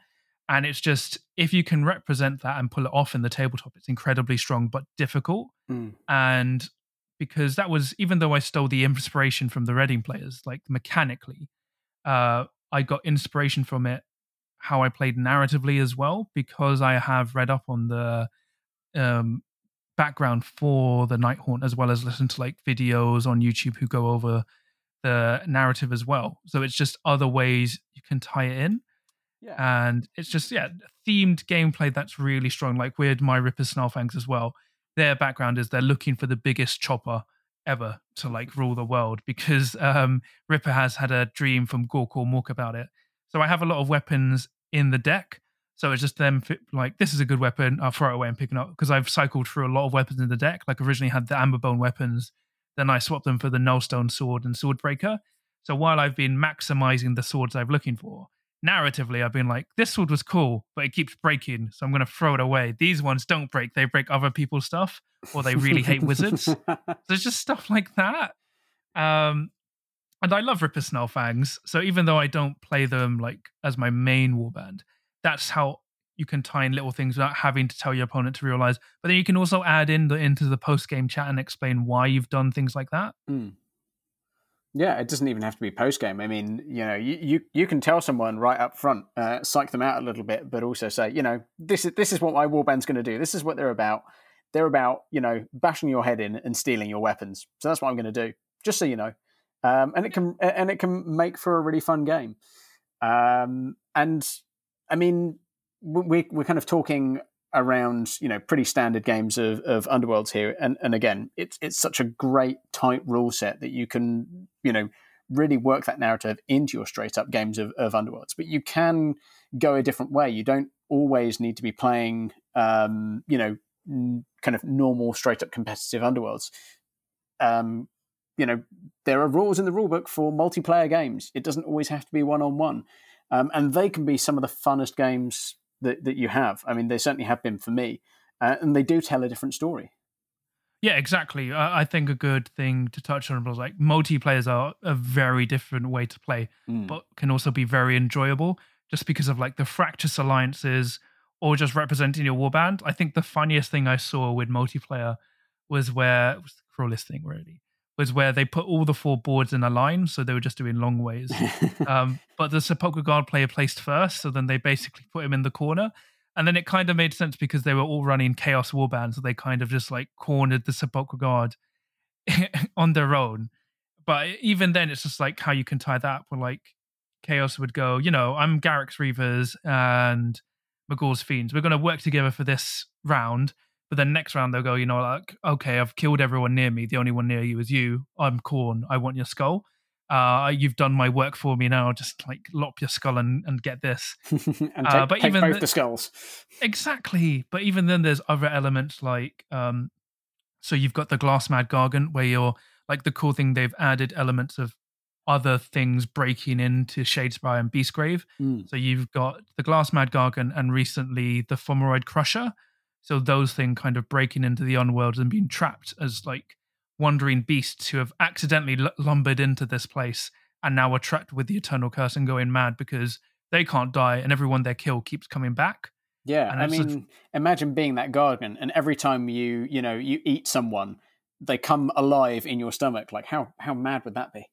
And it's just if you can represent that and pull it off in the tabletop, it's incredibly strong but difficult. Mm. And because that was even though I stole the inspiration from the Reading players, like mechanically, uh, I got inspiration from it how I played narratively as well because I have read up on the um, background for the Nighthaunt as well as listen to like videos on YouTube who go over the narrative as well. So it's just other ways you can tie it in. Yeah. And it's just, yeah, themed gameplay that's really strong, like with my Rippa's Snarlfangs as well. Their background is they're looking for the biggest chopper ever to like rule the world because um, Rippa has had a dream from Gork or Mork about it. So I have a lot of weapons in the deck. So it's just them like, this is a good weapon. I'll throw it away and pick it up because I've cycled through a lot of weapons in the deck. Like originally had the Amberbone weapons then I swapped them for the Nullstone sword and Swordbreaker. So while I've been maximizing the swords I'm looking for, narratively I've been like, this sword was cool, but it keeps breaking, so I'm going to throw it away. These ones don't break; they break other people's stuff, or they really hate wizards. So it's just stuff like that. Um, and I love Rippa's Snarlfangs, so even though I don't play them like as my main warband, that's how you can tie in little things without having to tell your opponent to realize. But then you can also add in the, into the post game chat and explain why you've done things like that. Mm. Yeah, it doesn't even have to be post game. I mean, you know, you, you, you can tell someone right up front, uh, psych them out a little bit, but also say, you know, this is this is what my warband's going to do. This is what they're about. They're about, you know, bashing your head in and stealing your weapons. So that's what I'm going to do. Just so you know, um, and it can and it can make for a really fun game. Um, and I mean, we're we're kind of talking around you know pretty standard games of, of underworlds here. And and again it's it's such a great tight rule set that you can you know really work that narrative into your straight up games of, of underworlds. But you can go a different way. You don't always need to be playing um, you know kind of normal straight up competitive underworlds. Um, you know there are rules in the rulebook for multiplayer games. It doesn't always have to be one on one and they can be some of the funnest games that, that you have. I mean, they certainly have been for me, uh, and they do tell a different story. Yeah, exactly. I, I think a good thing to touch on was like multiplayers are a very different way to play, mm. but can also be very enjoyable just because of like the fractious alliances or just representing your warband. I think the funniest thing I saw with multiplayer was where was the cruelest thing really was where they put all the four boards in a line, so they were just doing long ways. um, but the Sepulchre Guard player placed first, so then they basically put him in the corner. And then it kind of made sense because they were all running Chaos Warband, so they kind of just like cornered the Sepulchre Guard on their own. But even then, it's just like how you can tie that up. Where like Chaos would go, you know, I'm Garrek's Reavers and Magore's Fiends. We're going to work together for this round but then next round they'll go, you know, like, okay, I've killed everyone near me. The only one near you is you. I'm Khorne. I want your skull. Uh, you've done my work for me now. Just like lop your skull and, and get this. and uh, take, but take even both the, the skulls. Exactly. But even then, there's other elements like, um, so you've got the glass mad gargant where you're like the cool thing they've added elements of other things breaking into Shadespire and Beastgrave. Mm. So you've got the glass mad gargant and recently the Fomoroid Crusher so those things kind of breaking into the unworld and being trapped as like wandering beasts who have accidentally l- lumbered into this place and now are trapped with the eternal curse and going mad because they can't die and everyone they kill keeps coming back. Yeah, and I mean, imagine being that guardian, and every time you you know you eat someone, they come alive in your stomach. Like how how mad would that be?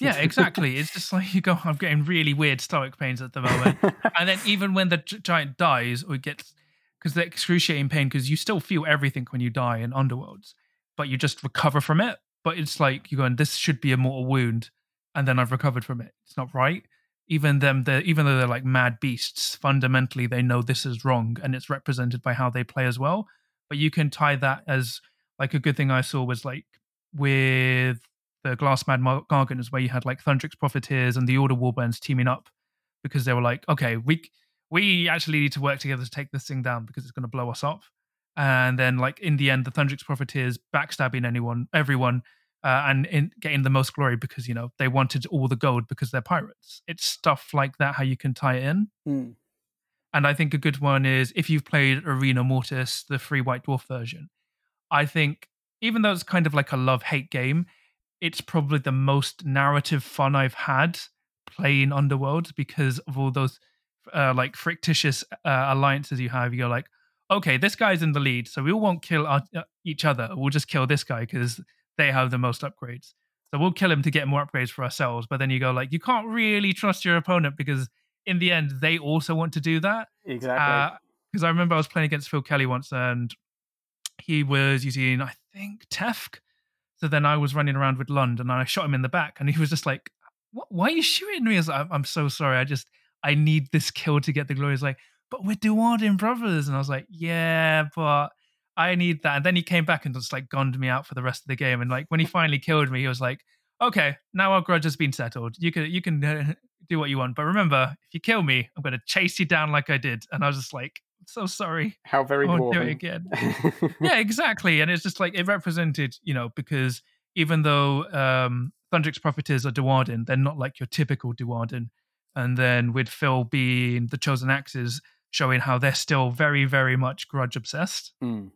yeah, exactly. It's just like you go. I'm getting really weird stomach pains at the moment, and then even when the giant dies or gets because the excruciating pain because you still feel everything when you die in underworlds but you just recover from it. But it's like you're going this should be a mortal wound and then i've recovered from it. It's not right. Even them they even though they're like mad beasts fundamentally they know this is wrong and it's represented by how they play as well. But you can tie that as like a good thing i saw was like with the glass mad gargants where you had like Thundrik's profiteers and the order warbands teaming up because they were like okay we we actually need to work together to take this thing down because it's going to blow us up. And then, like in the end, the Thundrik's Profiteers backstabbing anyone, everyone, uh, and in, getting the most glory because you know they wanted all the gold because they're pirates. It's stuff like that how you can tie it in. Mm. And I think a good one is if you've played Arena Mortis, the free White Dwarf version. I think even though it's kind of like a love hate game, it's probably the most narrative fun I've had playing Underworld because of all those uh, like fictitious uh, alliances you have, you go like, okay, this guy's in the lead, so we won't kill our, uh, each other. We'll just kill this guy because they have the most upgrades. So we'll kill him to get more upgrades for ourselves. But then you go like, you can't really trust your opponent because in the end they also want to do that. Exactly. Because uh, I remember I was playing against Phil Kelly once, and he was using I think Tefk. So then I was running around with Lund, and I shot him in the back, and he was just like, "Why are you shooting me?" Like, "I'm so sorry. I just I need this kill to get the glory. He's like, but we're Duardin brothers. And I was like, yeah, but I need that. And then he came back and just like gunned me out for the rest of the game. And like when he finally killed me, he was like, okay, now our grudge has been settled. You can you can uh, do what you want, but remember, if you kill me, I'm going to chase you down like I did. And I was just like, so sorry. How very I won't do it again. yeah, exactly. And it's just like it represented, you know, because even though um Thundrik's Profiteers are Duardin, they're not like your typical Duardin and then with Phil being the chosen axes, showing how they're still very, very much grudge obsessed. Mm.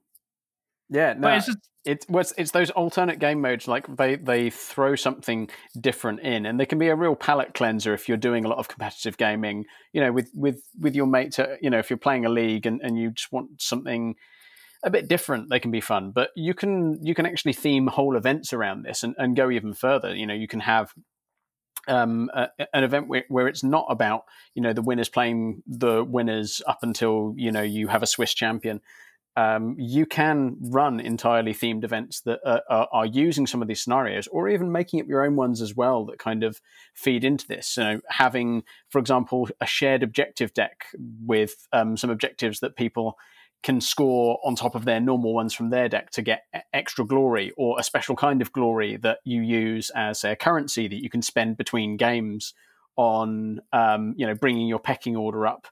Yeah, no, it's, just, it's it's it's those alternate game modes. Like they they throw something different in, and they can be a real palate cleanser if you're doing a lot of competitive gaming. You know, with with with your mates. You know, if you're playing a league and, and you just want something a bit different, they can be fun. But you can you can actually theme whole events around this and, and go even further. You know, you can have um, an event where, where, it's not about you know the winners playing the winners up until you know you have a Swiss champion. um, you can run entirely themed events that are, are, using some of these scenarios, or even making up your own ones as well that kind of feed into this. So, having, for example, a shared objective deck with um, some objectives that people can score on top of their normal ones from their deck to get extra glory, or a special kind of glory that you use as a currency that you can spend between games on, um, you know, bringing your pecking order up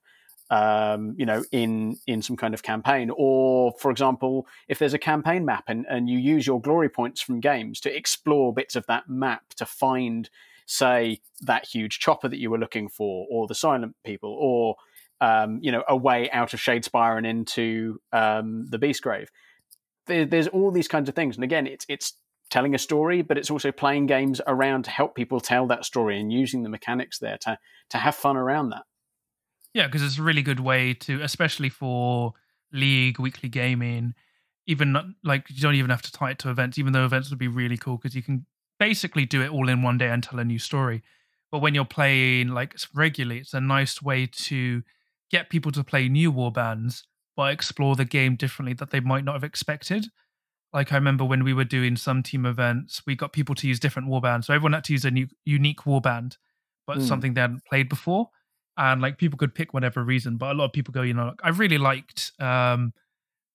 um, you know, in in some kind of campaign. Or, for example, if there's a campaign map and, and you use your glory points from games to explore bits of that map to find, say, that huge chopper that you were looking for, or the silent people, or um, you know, a way out of Shadespire and into um, the Beastgrave. There, there's all these kinds of things, and again, it's it's telling a story, but it's also playing games around to help people tell that story and using the mechanics there to to have fun around that. Yeah, because it's a really good way to, especially for league weekly gaming. Even not, like you don't even have to tie it to events, even though events would be really cool because you can basically do it all in one day and tell a new story. But when you're playing like regularly, it's a nice way to get people to play new warbands, but explore the game differently that they might not have expected. Like I remember when we were doing some team events, we got people to use different warbands. So everyone had to use a new unique warband, but mm. something they hadn't played before and like people could pick whatever reason but a lot of people go you know i really liked um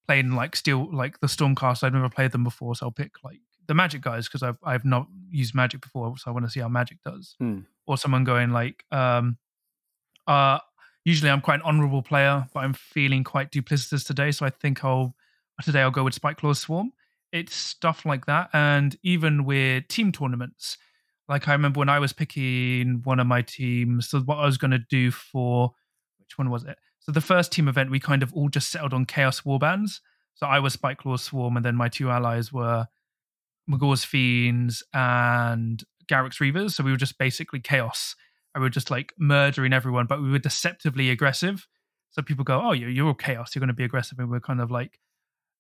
playing like still like the stormcast i've never played them before so i'll pick like the magic guys because i've i've not used magic before so i want to see how magic does hmm. or someone going like um uh usually i'm quite an honorable player but i'm feeling quite duplicitous today so i think i'll today i'll go with Spiteclaw's swarm it's stuff like that and even with team tournaments like I remember when I was picking one of my teams, so what I was going to do for which one was it? So the first team event, we kind of all just settled on Chaos Warbands. So I was Spiteclaw's Swarm, and then my two allies were Magore's Fiends and Garrek's Reavers. So we were just basically Chaos. And we were just like murdering everyone, but we were deceptively aggressive. So people go, "Oh, you're you're Chaos. You're going to be aggressive," and we're kind of like,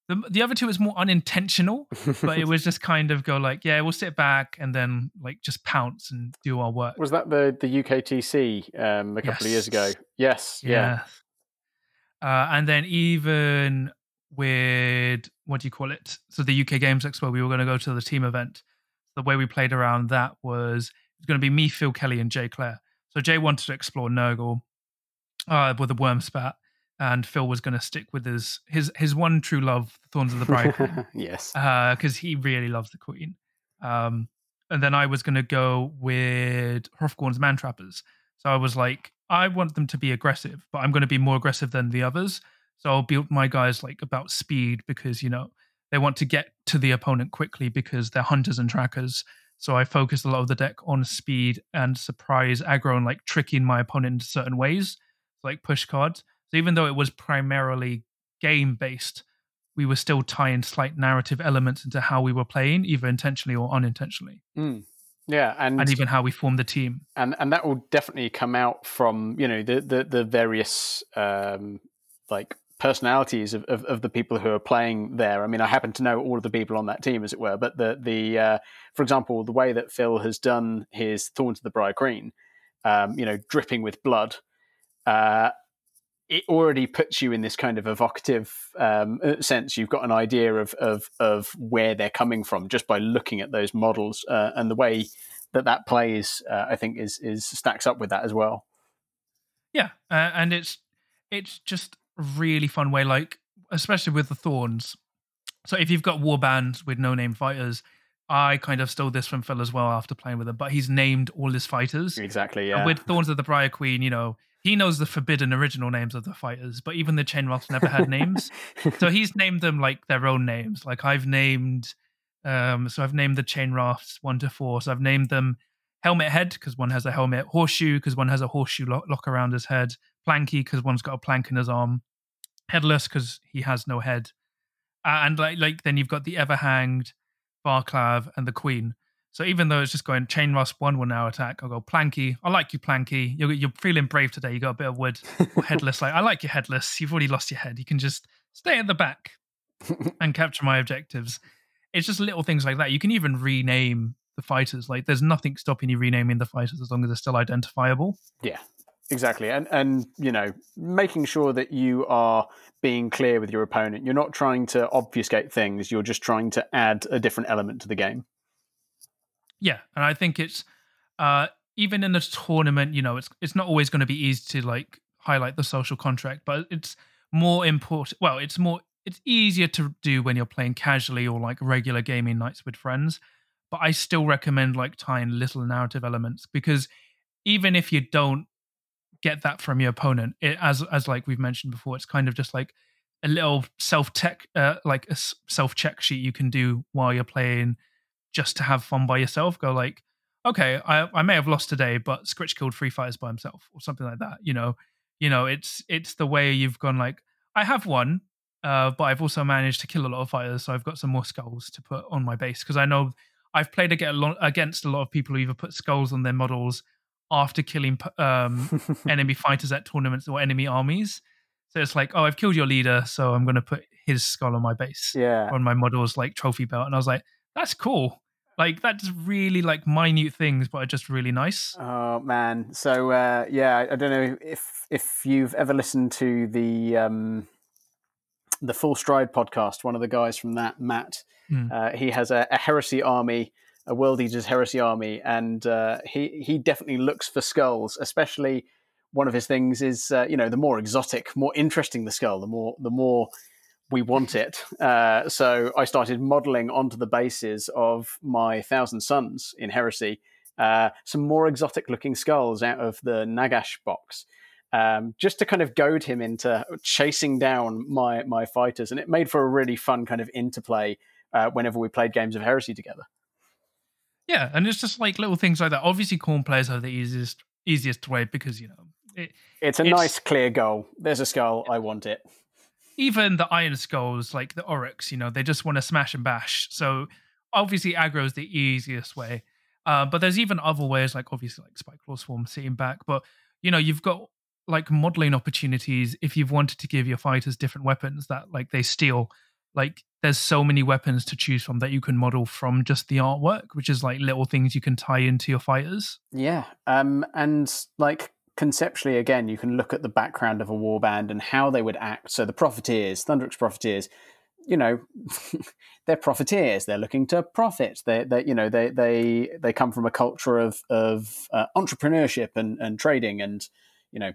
the, the other two was more unintentional, but it was just kind of go like, yeah, we'll sit back and then like just pounce and do our work. Was that the the UKTC um, a couple yes. of years ago? Yes, yeah. yeah. Uh, and then even with what do you call it? So the UK Games Expo, we were going to go to the team event. The way we played around that was it's going to be me, Phil Kelly, and Jay Clare. So Jay wanted to explore Nurgle uh, with the Wurmspat and Phil was going to stick with his his his one true love, Thorns of the Briar. yes, because uh, he really loves the Queen. Um, and then I was going to go with Hrothgorn's Man Trappers. So I was like, I want them to be aggressive, but I'm going to be more aggressive than the others. So I'll build my guys like about speed because you know they want to get to the opponent quickly because they're hunters and trackers. So I focused a lot of the deck on speed and surprise aggro and like tricking my opponent into certain ways, like push cards. So even though it was primarily game based, we were still tying slight narrative elements into how we were playing, either intentionally or unintentionally. Mm. Yeah, and and even how we formed the team, and and that will definitely come out from you know the the, the various um, like personalities of, of, of, the people who are playing there. I mean, I happen to know all of the people on that team, as it were. But the the uh, for example, the way that Phil has done his Thorns of the Briar Queen, um, you know, dripping with blood. Uh, it already puts you in this kind of evocative um, uh, sense. You've got an idea of, of of where they're coming from just by looking at those models, uh, and the way that that plays, uh, I think, is is stacks up with that as well. Yeah, uh, and it's it's just really fun way, like especially with the thorns. So if you've got war bands with no name fighters, I kind of stole this from Phil as well after playing with him, but he's named all his fighters. Exactly, yeah. And with Thorns of the Briar Queen, you know, he knows the forbidden original names of the fighters, but even the Chainrasps never had names. so he's named them like their own names. Like I've named, um, so I've named the Chainrasps one to four. So I've named them Helmet Head because one has a helmet, Horseshoe because one has a horseshoe lock, lock around his head, Planky because one's got a plank in his arm, Headless because he has no head, uh, and like like then you've got the Everhanged, Varclav, and the Queen. So even though it's just going Chainrasps one will now attack, I'll go Planky. I like you, Planky. You're, you're feeling brave today. You got a bit of wood. Or headless. Like I like you, headless. You've already lost your head. You can just stay at the back and capture my objectives. It's just little things like that. You can even rename the fighters. Like there's nothing stopping you renaming the fighters as long as they're still identifiable. Yeah. Exactly, and and you know, making sure that you are being clear with your opponent. You're not trying to obfuscate things. You're just trying to add a different element to the game. Yeah, and I think it's uh, even in a tournament, you know, it's it's not always going to be easy to like highlight the social contract, but it's more important. Well, it's more it's easier to do when you're playing casually or like regular gaming nights with friends. But I still recommend like tying little narrative elements because even if you don't get that from your opponent, it, as as like we've mentioned before, it's kind of just like a little self tech, uh, like a self check sheet you can do while you're playing, just to have fun by yourself. Go like, okay, I I may have lost today, but Skritch killed three fighters by himself or something like that. You know, you know, it's it's the way you've gone like I have won, uh, but I've also managed to kill a lot of fighters, so I've got some more skulls to put on my base because I know I've played against a lot of people who either put skulls on their models after killing um, enemy fighters at tournaments or enemy armies. So it's like, oh, I've killed your leader, so I'm going to put his skull on my base, yeah, on my model's like trophy belt, and I was like, that's cool. Like that's really like minute things, but are just really nice. Oh man, so uh, yeah, I don't know if if you've ever listened to the um, the Full Stride podcast, one of the guys from that, Matt, mm. uh, he has a, a, heresy army, a World Eaters heresy army, and uh, he he definitely looks for skulls. Especially one of his things is, uh, you know, the more exotic, more interesting the skull, the more the more we want it. Uh, so I started modeling onto the bases of my Thousand Sons in Heresy uh, some more exotic looking skulls out of the Nagash box um, just to kind of goad him into chasing down my my fighters, and it made for a really fun kind of interplay uh, whenever we played games of Heresy together. Yeah, and it's just like little things like that. Obviously, Khorne players are the easiest easiest way because you know it, it's a it's, nice clear goal. There's a skull. I want it. Even the Iron Skulls, like the Orruks, you know, they just want to smash and bash. So obviously, aggro is the easiest way. Uh, but there's even other ways, like obviously, like Spiteclaw Swarm sitting back. But you know, you've got like modeling opportunities if you've wanted to give your fighters different weapons that like they steal like there's so many weapons to choose from that you can model from just the artwork which is like little things you can tie into your fighters. Yeah um and like conceptually again you can look at the background of a warband and how they would act. So the profiteers Thundrik's profiteers you know they're profiteers. They're looking to profit. They they you know they they they come from a culture of of uh, entrepreneurship and and trading and you know,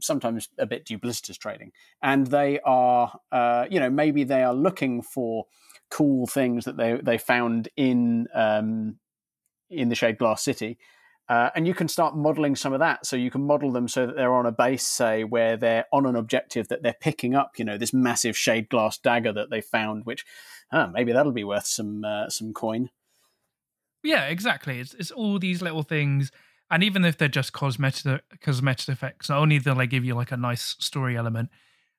sometimes a bit duplicitous trading. And they are, uh, you know, maybe they are looking for cool things that they they found in um, in the Shade Glass City. Uh, and you can start modeling some of that. So you can model them so that they're on a base, say, where they're on an objective that they're picking up. You know, this massive shade glass dagger that they found, which uh, maybe that'll be worth some uh, some coin. Yeah, exactly. It's it's all these little things and even if they're just cosmetic cosmetic effects, not only do they give you like a nice story element,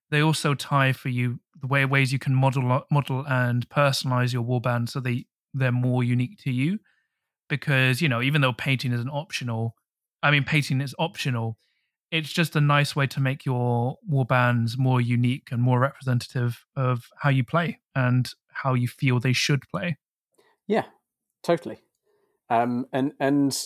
they also tie for you the way ways you can model model and personalize your warband so they they're more unique to you. Because you know, even though painting is an optional, I mean, painting is optional. It's just a nice way to make your warbands more unique and more representative of how you play and how you feel they should play. Yeah, totally. Um, and and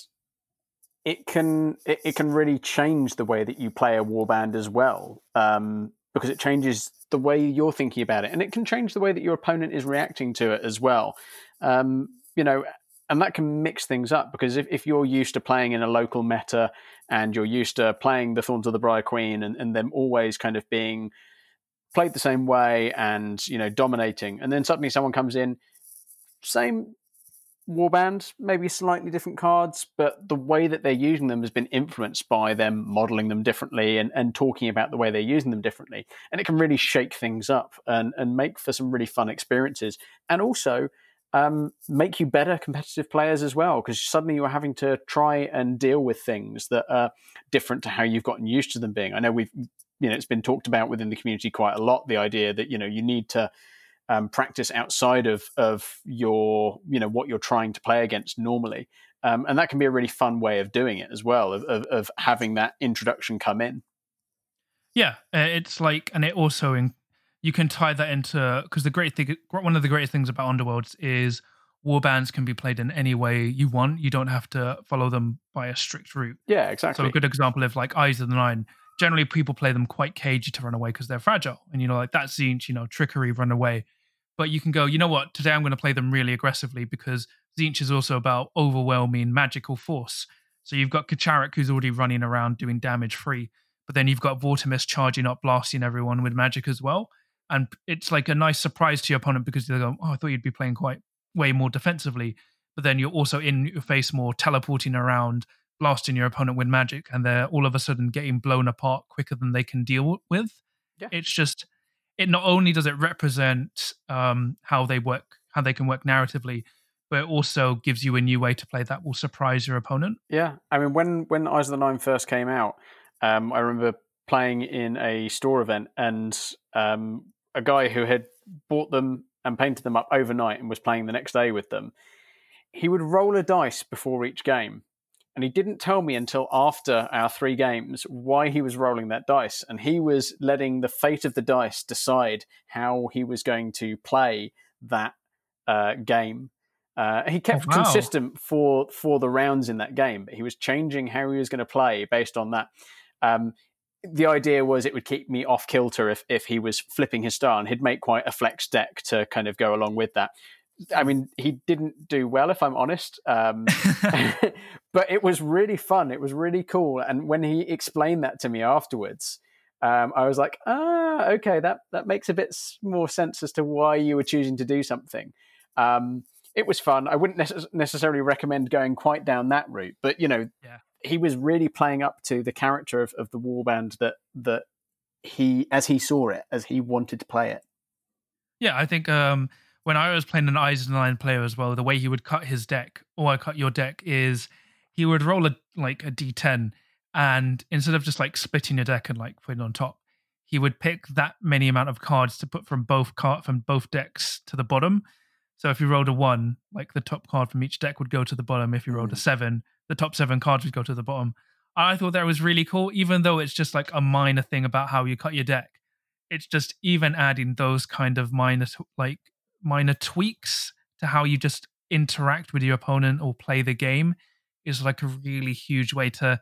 it can it, it, can really change the way that you play a warband as well um, because it changes the way you're thinking about it and it can change the way that your opponent is reacting to it as well. Um, you know and that can mix things up because if, if you're used to playing in a local meta and you're used to playing the thorns of the briar queen and, and them always kind of being played the same way and you know dominating and then suddenly someone comes in same warband, maybe slightly different cards, but the way that they're using them has been influenced by them modeling them differently and, and talking about the way they're using them differently. And it can really shake things up and, and make for some really fun experiences. And also um, make you better competitive players as well, because suddenly you're having to try and deal with things that are different to how you've gotten used to them being. I know we've, you know, it's been talked about within the community quite a lot, the idea that, you know, you need to um, practice outside of of your you know what you're trying to play against normally, um, and that can be a really fun way of doing it as well of, of, of having that introduction come in. Yeah, uh, it's like, and it also in, you can tie that into because the great thing, one of the greatest things about Underworlds is warbands can be played in any way you want. You don't have to follow them by a strict route. Yeah, exactly. So a good example of like Eyes of the Nine. Generally, people play them quite cagey to run away because they're fragile, and you know, like that Tzeentch, you know, trickery, run away. But you can go, you know what? Today I'm going to play them really aggressively because Tzeentch is also about overwhelming magical force. So you've got K'Charik who's already running around doing damage free, but then you've got Vortemis charging up, blasting everyone with magic as well. And it's like a nice surprise to your opponent because they go, oh, I thought you'd be playing quite way more defensively. But then you're also in your face more, teleporting around, blasting your opponent with magic, and they're all of a sudden getting blown apart quicker than they can deal with. Yeah. It's just, it not only does it represent um, how they work, how they can work narratively, but it also gives you a new way to play that will surprise your opponent. Yeah, I mean, when when Eyes of the Nine first came out, um, I remember playing in a store event, and um, a guy who had bought them and painted them up overnight and was playing the next day with them. He would roll a dice before each game, and he didn't tell me until after our three games why he was rolling that dice, and he was letting the fate of the dice decide how he was going to play that uh, game uh, he kept Oh, wow. consistent for for the rounds in that game, but he was changing how he was going to play based on that. Um, the idea was it would keep me off kilter if if he was flipping his star, and he'd make quite a flex deck to kind of go along with that. I mean, he didn't do well, if I'm honest, um, but it was really fun. It was really cool, and when he explained that to me afterwards. Um, I was like, ah, okay, that that makes a bit more sense as to why you were choosing to do something. Um, it was fun. I wouldn't necess- necessarily recommend going quite down that route, but you know, Yeah. he was really playing up to the character of, of the warband that that he, as he saw it, as he wanted to play it. Yeah, I think um, when I was playing an Eyes player as well, the way he would cut his deck or I cut your deck is he would roll a like a d10, and instead of just like splitting your deck and like putting it on top, he would pick that many amount of cards to put from both card from both decks to the bottom. So if you rolled a one, like the top card from each deck would go to the bottom. If you rolled a Mm. seven, the top seven cards would go to the bottom. I thought that was really cool, even though it's just like a minor thing about how you cut your deck it's just even adding those kind of minor like minor tweaks to how you just interact with your opponent or play the game is like a really huge way to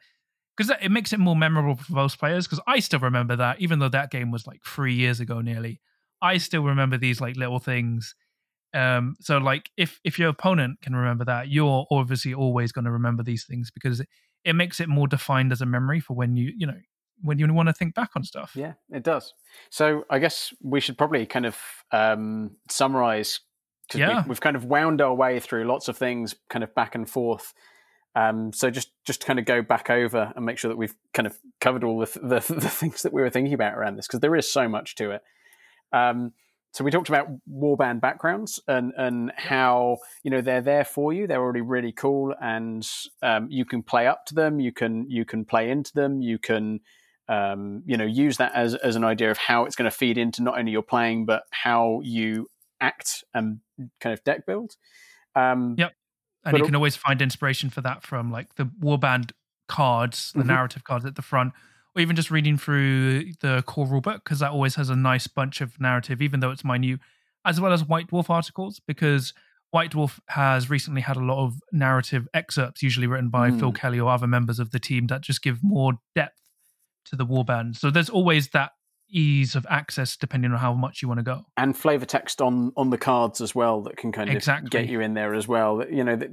because it makes it more memorable for most players because i still remember that even though that game was like three years ago nearly i still remember these like little things. Um so like if if your opponent can remember that you're obviously always going to remember these things because it, it makes it more defined as a memory for when you you know when you want to think back on stuff Yeah, it does. So I guess we should probably kind of um, summarize because Yeah. we, we've kind of wound our way through lots of things, kind of back and forth. Um, so just just to kind of go back over and make sure that we've kind of covered all the the, the things that we were thinking about around this because there is so much to it. Um, so we talked about warband backgrounds and and how you know they're there for you. They're already really cool, and um, you can play up to them. You can you can play into them. You can um, you know use that as as an idea of how it's going to feed into not only your playing but how you act and kind of deck build. Um, Yep. and you can always find inspiration for that from like the warband cards, the Mhm. narrative cards at the front, or even just reading through the core rulebook because that always has a nice bunch of narrative, even though it's minute, as well as White Dwarf articles because White Dwarf has recently had a lot of narrative excerpts, usually written by Phil Mm. Kelly or other members of the team, that just give more depth to the warband. So there's always that ease of access depending on how much you want to go. and flavor text on on the cards as well that can kind of Exactly. get you in there as well. You know, that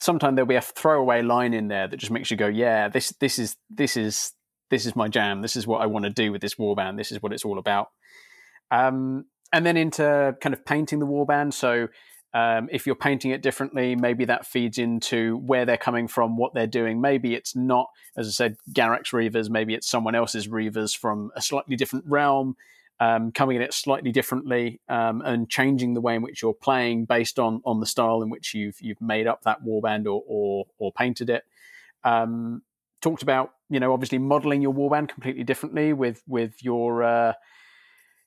sometimes there'll be a throwaway line in there that just makes you go, "Yeah, this this is this is this is my jam. This is what I want to do with this warband. This is what it's all about." Um, and then into kind of painting the warband. So um, if you're painting it differently, maybe that feeds into where they're coming from, what they're doing. Maybe it's not, as I said, Garrek's Reavers. Maybe it's someone else's Reavers from a slightly different realm, um, coming at it slightly differently, um, and changing the way in which you're playing based on on the style in which you've you've made up that warband or or, or painted it. Um, talked about you know obviously modeling your warband completely differently with with your uh,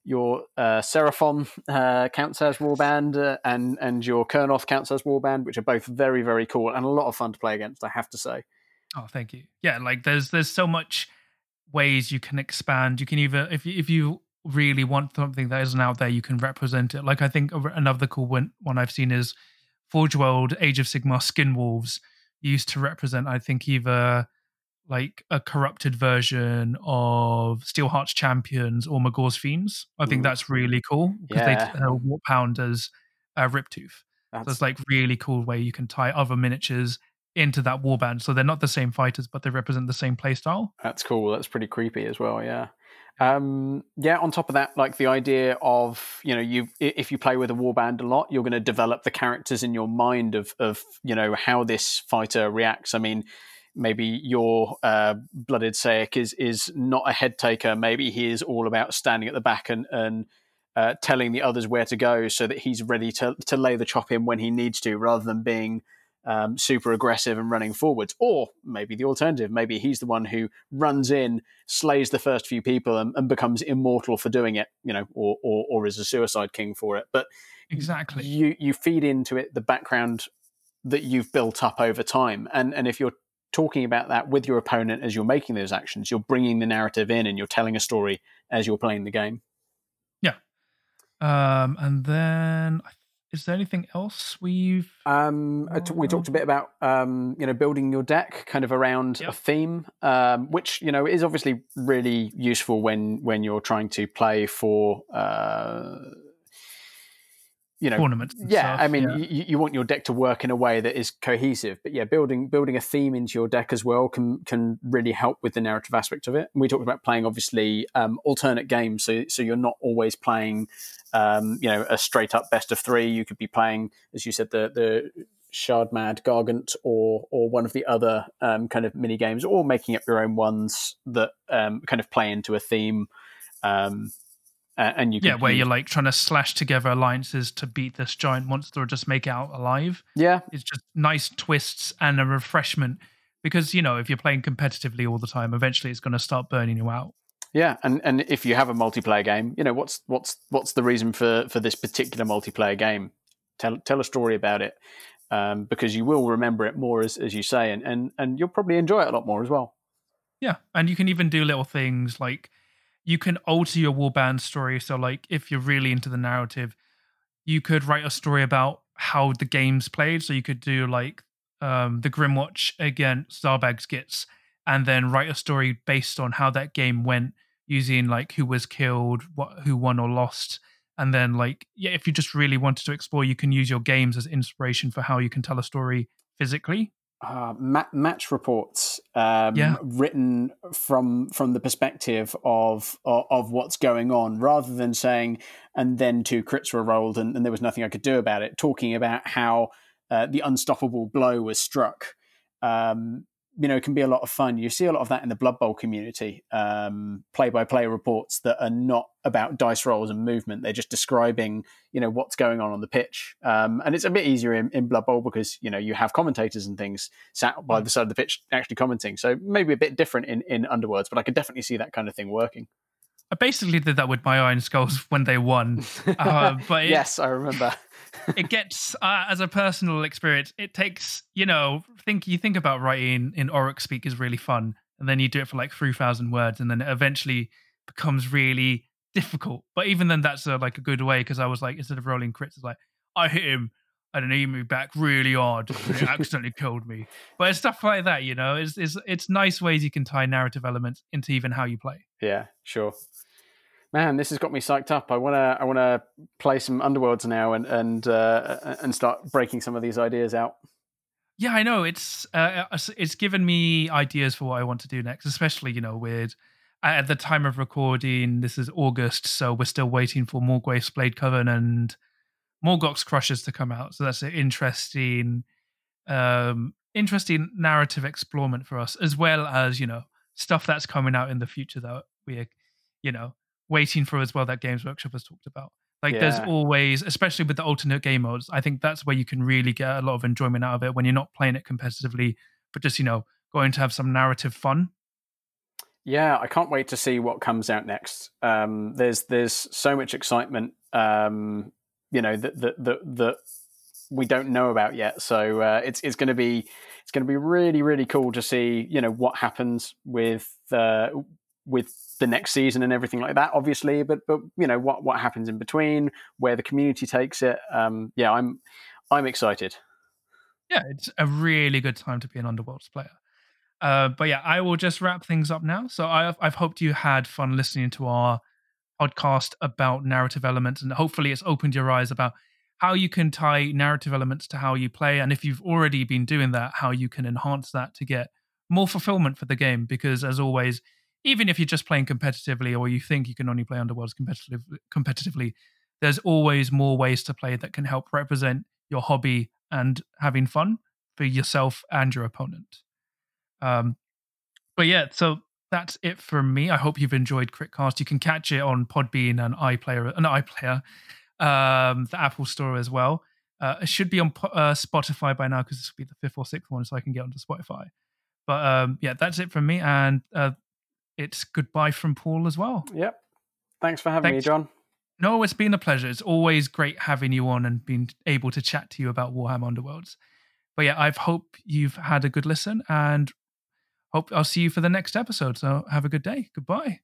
your uh, Seraphon uh, counts as warband uh, and and your Kurnoth counts as warband, which are both very very cool and a lot of fun to play against. I have to say. Oh, thank you. Yeah, like there's there's so much ways you can expand. You can either if you, if you really want something that isn't out there, you can represent it. Like I think another cool one one I've seen is Forge World, Age of Sigmar skin wolves used to represent, I think, either like a corrupted version of Steelheart's Champions or Magore's Fiends. I think Ooh. that's really cool because Yeah. they uh, warp pound as uh, Riptooth. So That's, it's like really cool way you can tie other miniatures into that warband. So they're not the same fighters, but they represent the same playstyle. That's cool. That's pretty creepy as well. Yeah. Um, yeah. On top of that, like the idea of you know you if you play with a warband a lot, you're going to develop the characters in your mind of of you know how this fighter reacts. I mean, maybe your uh, blooded Saek is is not a head taker. Maybe he is all about standing at the back and and uh, telling the others where to go so that he's ready to to lay the chop in when he needs to, rather than being um, super aggressive and running forwards. Or maybe the alternative, maybe he's the one who runs in, slays the first few people, and, and becomes immortal for doing it, you know, or, or or is a suicide king for it. But Exactly. you you feed into it the background that you've built up over time, and and if you're talking about that with your opponent as you're making those actions, you're bringing the narrative in and you're telling a story as you're playing the game. Yeah. Um, and then is there anything else we've Um, we talked a bit about um, you know building your deck kind of around a theme, um, which you know is obviously really useful when when you're trying to play for uh, you know tournaments? and yeah, stuff? I mean, Yeah. You, you want your deck to work in a way that is cohesive, but yeah, building building a theme into your deck as well can can really help with the narrative aspect of it. And we talked about playing obviously um, alternate games, so so you're not always playing, um, you know, a straight up best of three. You could be playing, as you said, the the Shardmad Gargant or or one of the other um, kind of mini games, or making up your own ones that um, kind of play into a theme. Um, a- and you yeah, where use... you're like trying to slash together alliances to beat this giant monster or just make it out alive. yeah It's just nice twists and a refreshment because you know if you're playing competitively all the time, eventually it's going to start burning you out. Yeah, and, and if you have a multiplayer game, you know what's what's what's the reason for for this particular multiplayer game? Tell tell a story about it, um, because you will remember it more as as you say, and, and and you'll probably enjoy it a lot more as well. Yeah, and you can even do little things like you can alter your warband story. So, like, if you're really into the narrative, you could write a story about how the game's played. So you could do like um, the Grymwatch against Zarbag's Gitz, and then write a story based on how that game went, using like who was killed, what who won or lost. And then, like, yeah, if you just really wanted to explore, you can use your games as inspiration for how you can tell a story physically. Uh, ma- match reports um, Yeah. written from from the perspective of, of of what's going on, rather than saying and then two crits were rolled and, and there was nothing I could do about it. Talking about how uh, the unstoppable blow was struck. Um, you know, it can be a lot of fun. You see a lot of that in the Blood Bowl community. Play by play reports that are not about dice rolls and movement. They're just describing, you know, what's going on on the pitch. Um, and it's a bit easier in, in Blood Bowl because, you know, you have commentators and things sat by the side of the pitch actually commenting. So maybe a bit different in, in Underworlds, but I could definitely see that kind of thing working. I basically did that with my Iron Skulls when they won. Uh, but it, yes, I remember. It gets uh, as a personal experience it takes you know think you think about writing in Orruk speak is really fun and then you do it for like 3000 words and then it eventually becomes really difficult. But even then that's a, like a good way because i was like instead of rolling crits it's like i hit him and then he moved back really hard and it accidentally killed me. But it's stuff like that you know it's, it's it's nice ways you can tie narrative elements into even how you play. Yeah, sure. Man, this has got me psyched up. I wanna, I wanna play some Underworlds now and and uh, and start breaking some of these ideas out. Yeah, I know. It's uh, it's- it's given me ideas for what I want to do next, especially you know with at the time of recording. This is August, so we're still waiting for Morgwaeth's Blade-Coven and Morgok's Krushas to come out. So that's an interesting, um, interesting narrative explorement for us, as well as you know stuff that's coming out in the future that we're you know waiting for as well. That Games Workshop has talked about. Like there's always, especially with the alternate game modes, I think that's where you can really get a lot of enjoyment out of it when you're not playing it competitively, but just, you know, going to have some narrative fun. Yeah, I can't wait to see what comes out next. Um, there's there's so much excitement, um, you know, that that that, that we don't know about yet. So uh, it's it's going to be it's going to be really really cool to see you know what happens with uh, with the next season and everything like that. Obviously, but but you know what what happens in between, where the community takes it. Um, yeah, I'm I'm excited. Yeah, it's a really good time to be an Underworlds player. Uh, but yeah, I will just wrap things up now. So I've, I've hoped you had fun listening to our podcast about narrative elements, and hopefully it's opened your eyes about how you can tie narrative elements to how you play, and if you've already been doing that, how you can enhance that to get more fulfillment for the game. Because as always, even if you're just playing competitively or you think you can only play Underworlds competitive, competitively, there's always more ways to play that can help represent your hobby and having fun for yourself and your opponent. Um, but yeah, so that's it for me. I hope you've enjoyed Critcast. You can catch it on Podbean and iPlayer, an iPlayer, um, the Apple Store as well. Uh, it should be on uh, Spotify by now because this will be the fifth or sixth one, so I can get onto Spotify. But um, yeah, that's it from me, and uh, it's goodbye from Paul as well. Yep. Thanks for having Thanks. me, John. No, it's been a pleasure. It's always great having you on and being able to chat to you about Warhammer Underworlds. But yeah, I hope you've had a good listen and hope I'll see you for the next episode. So have a good day. Goodbye.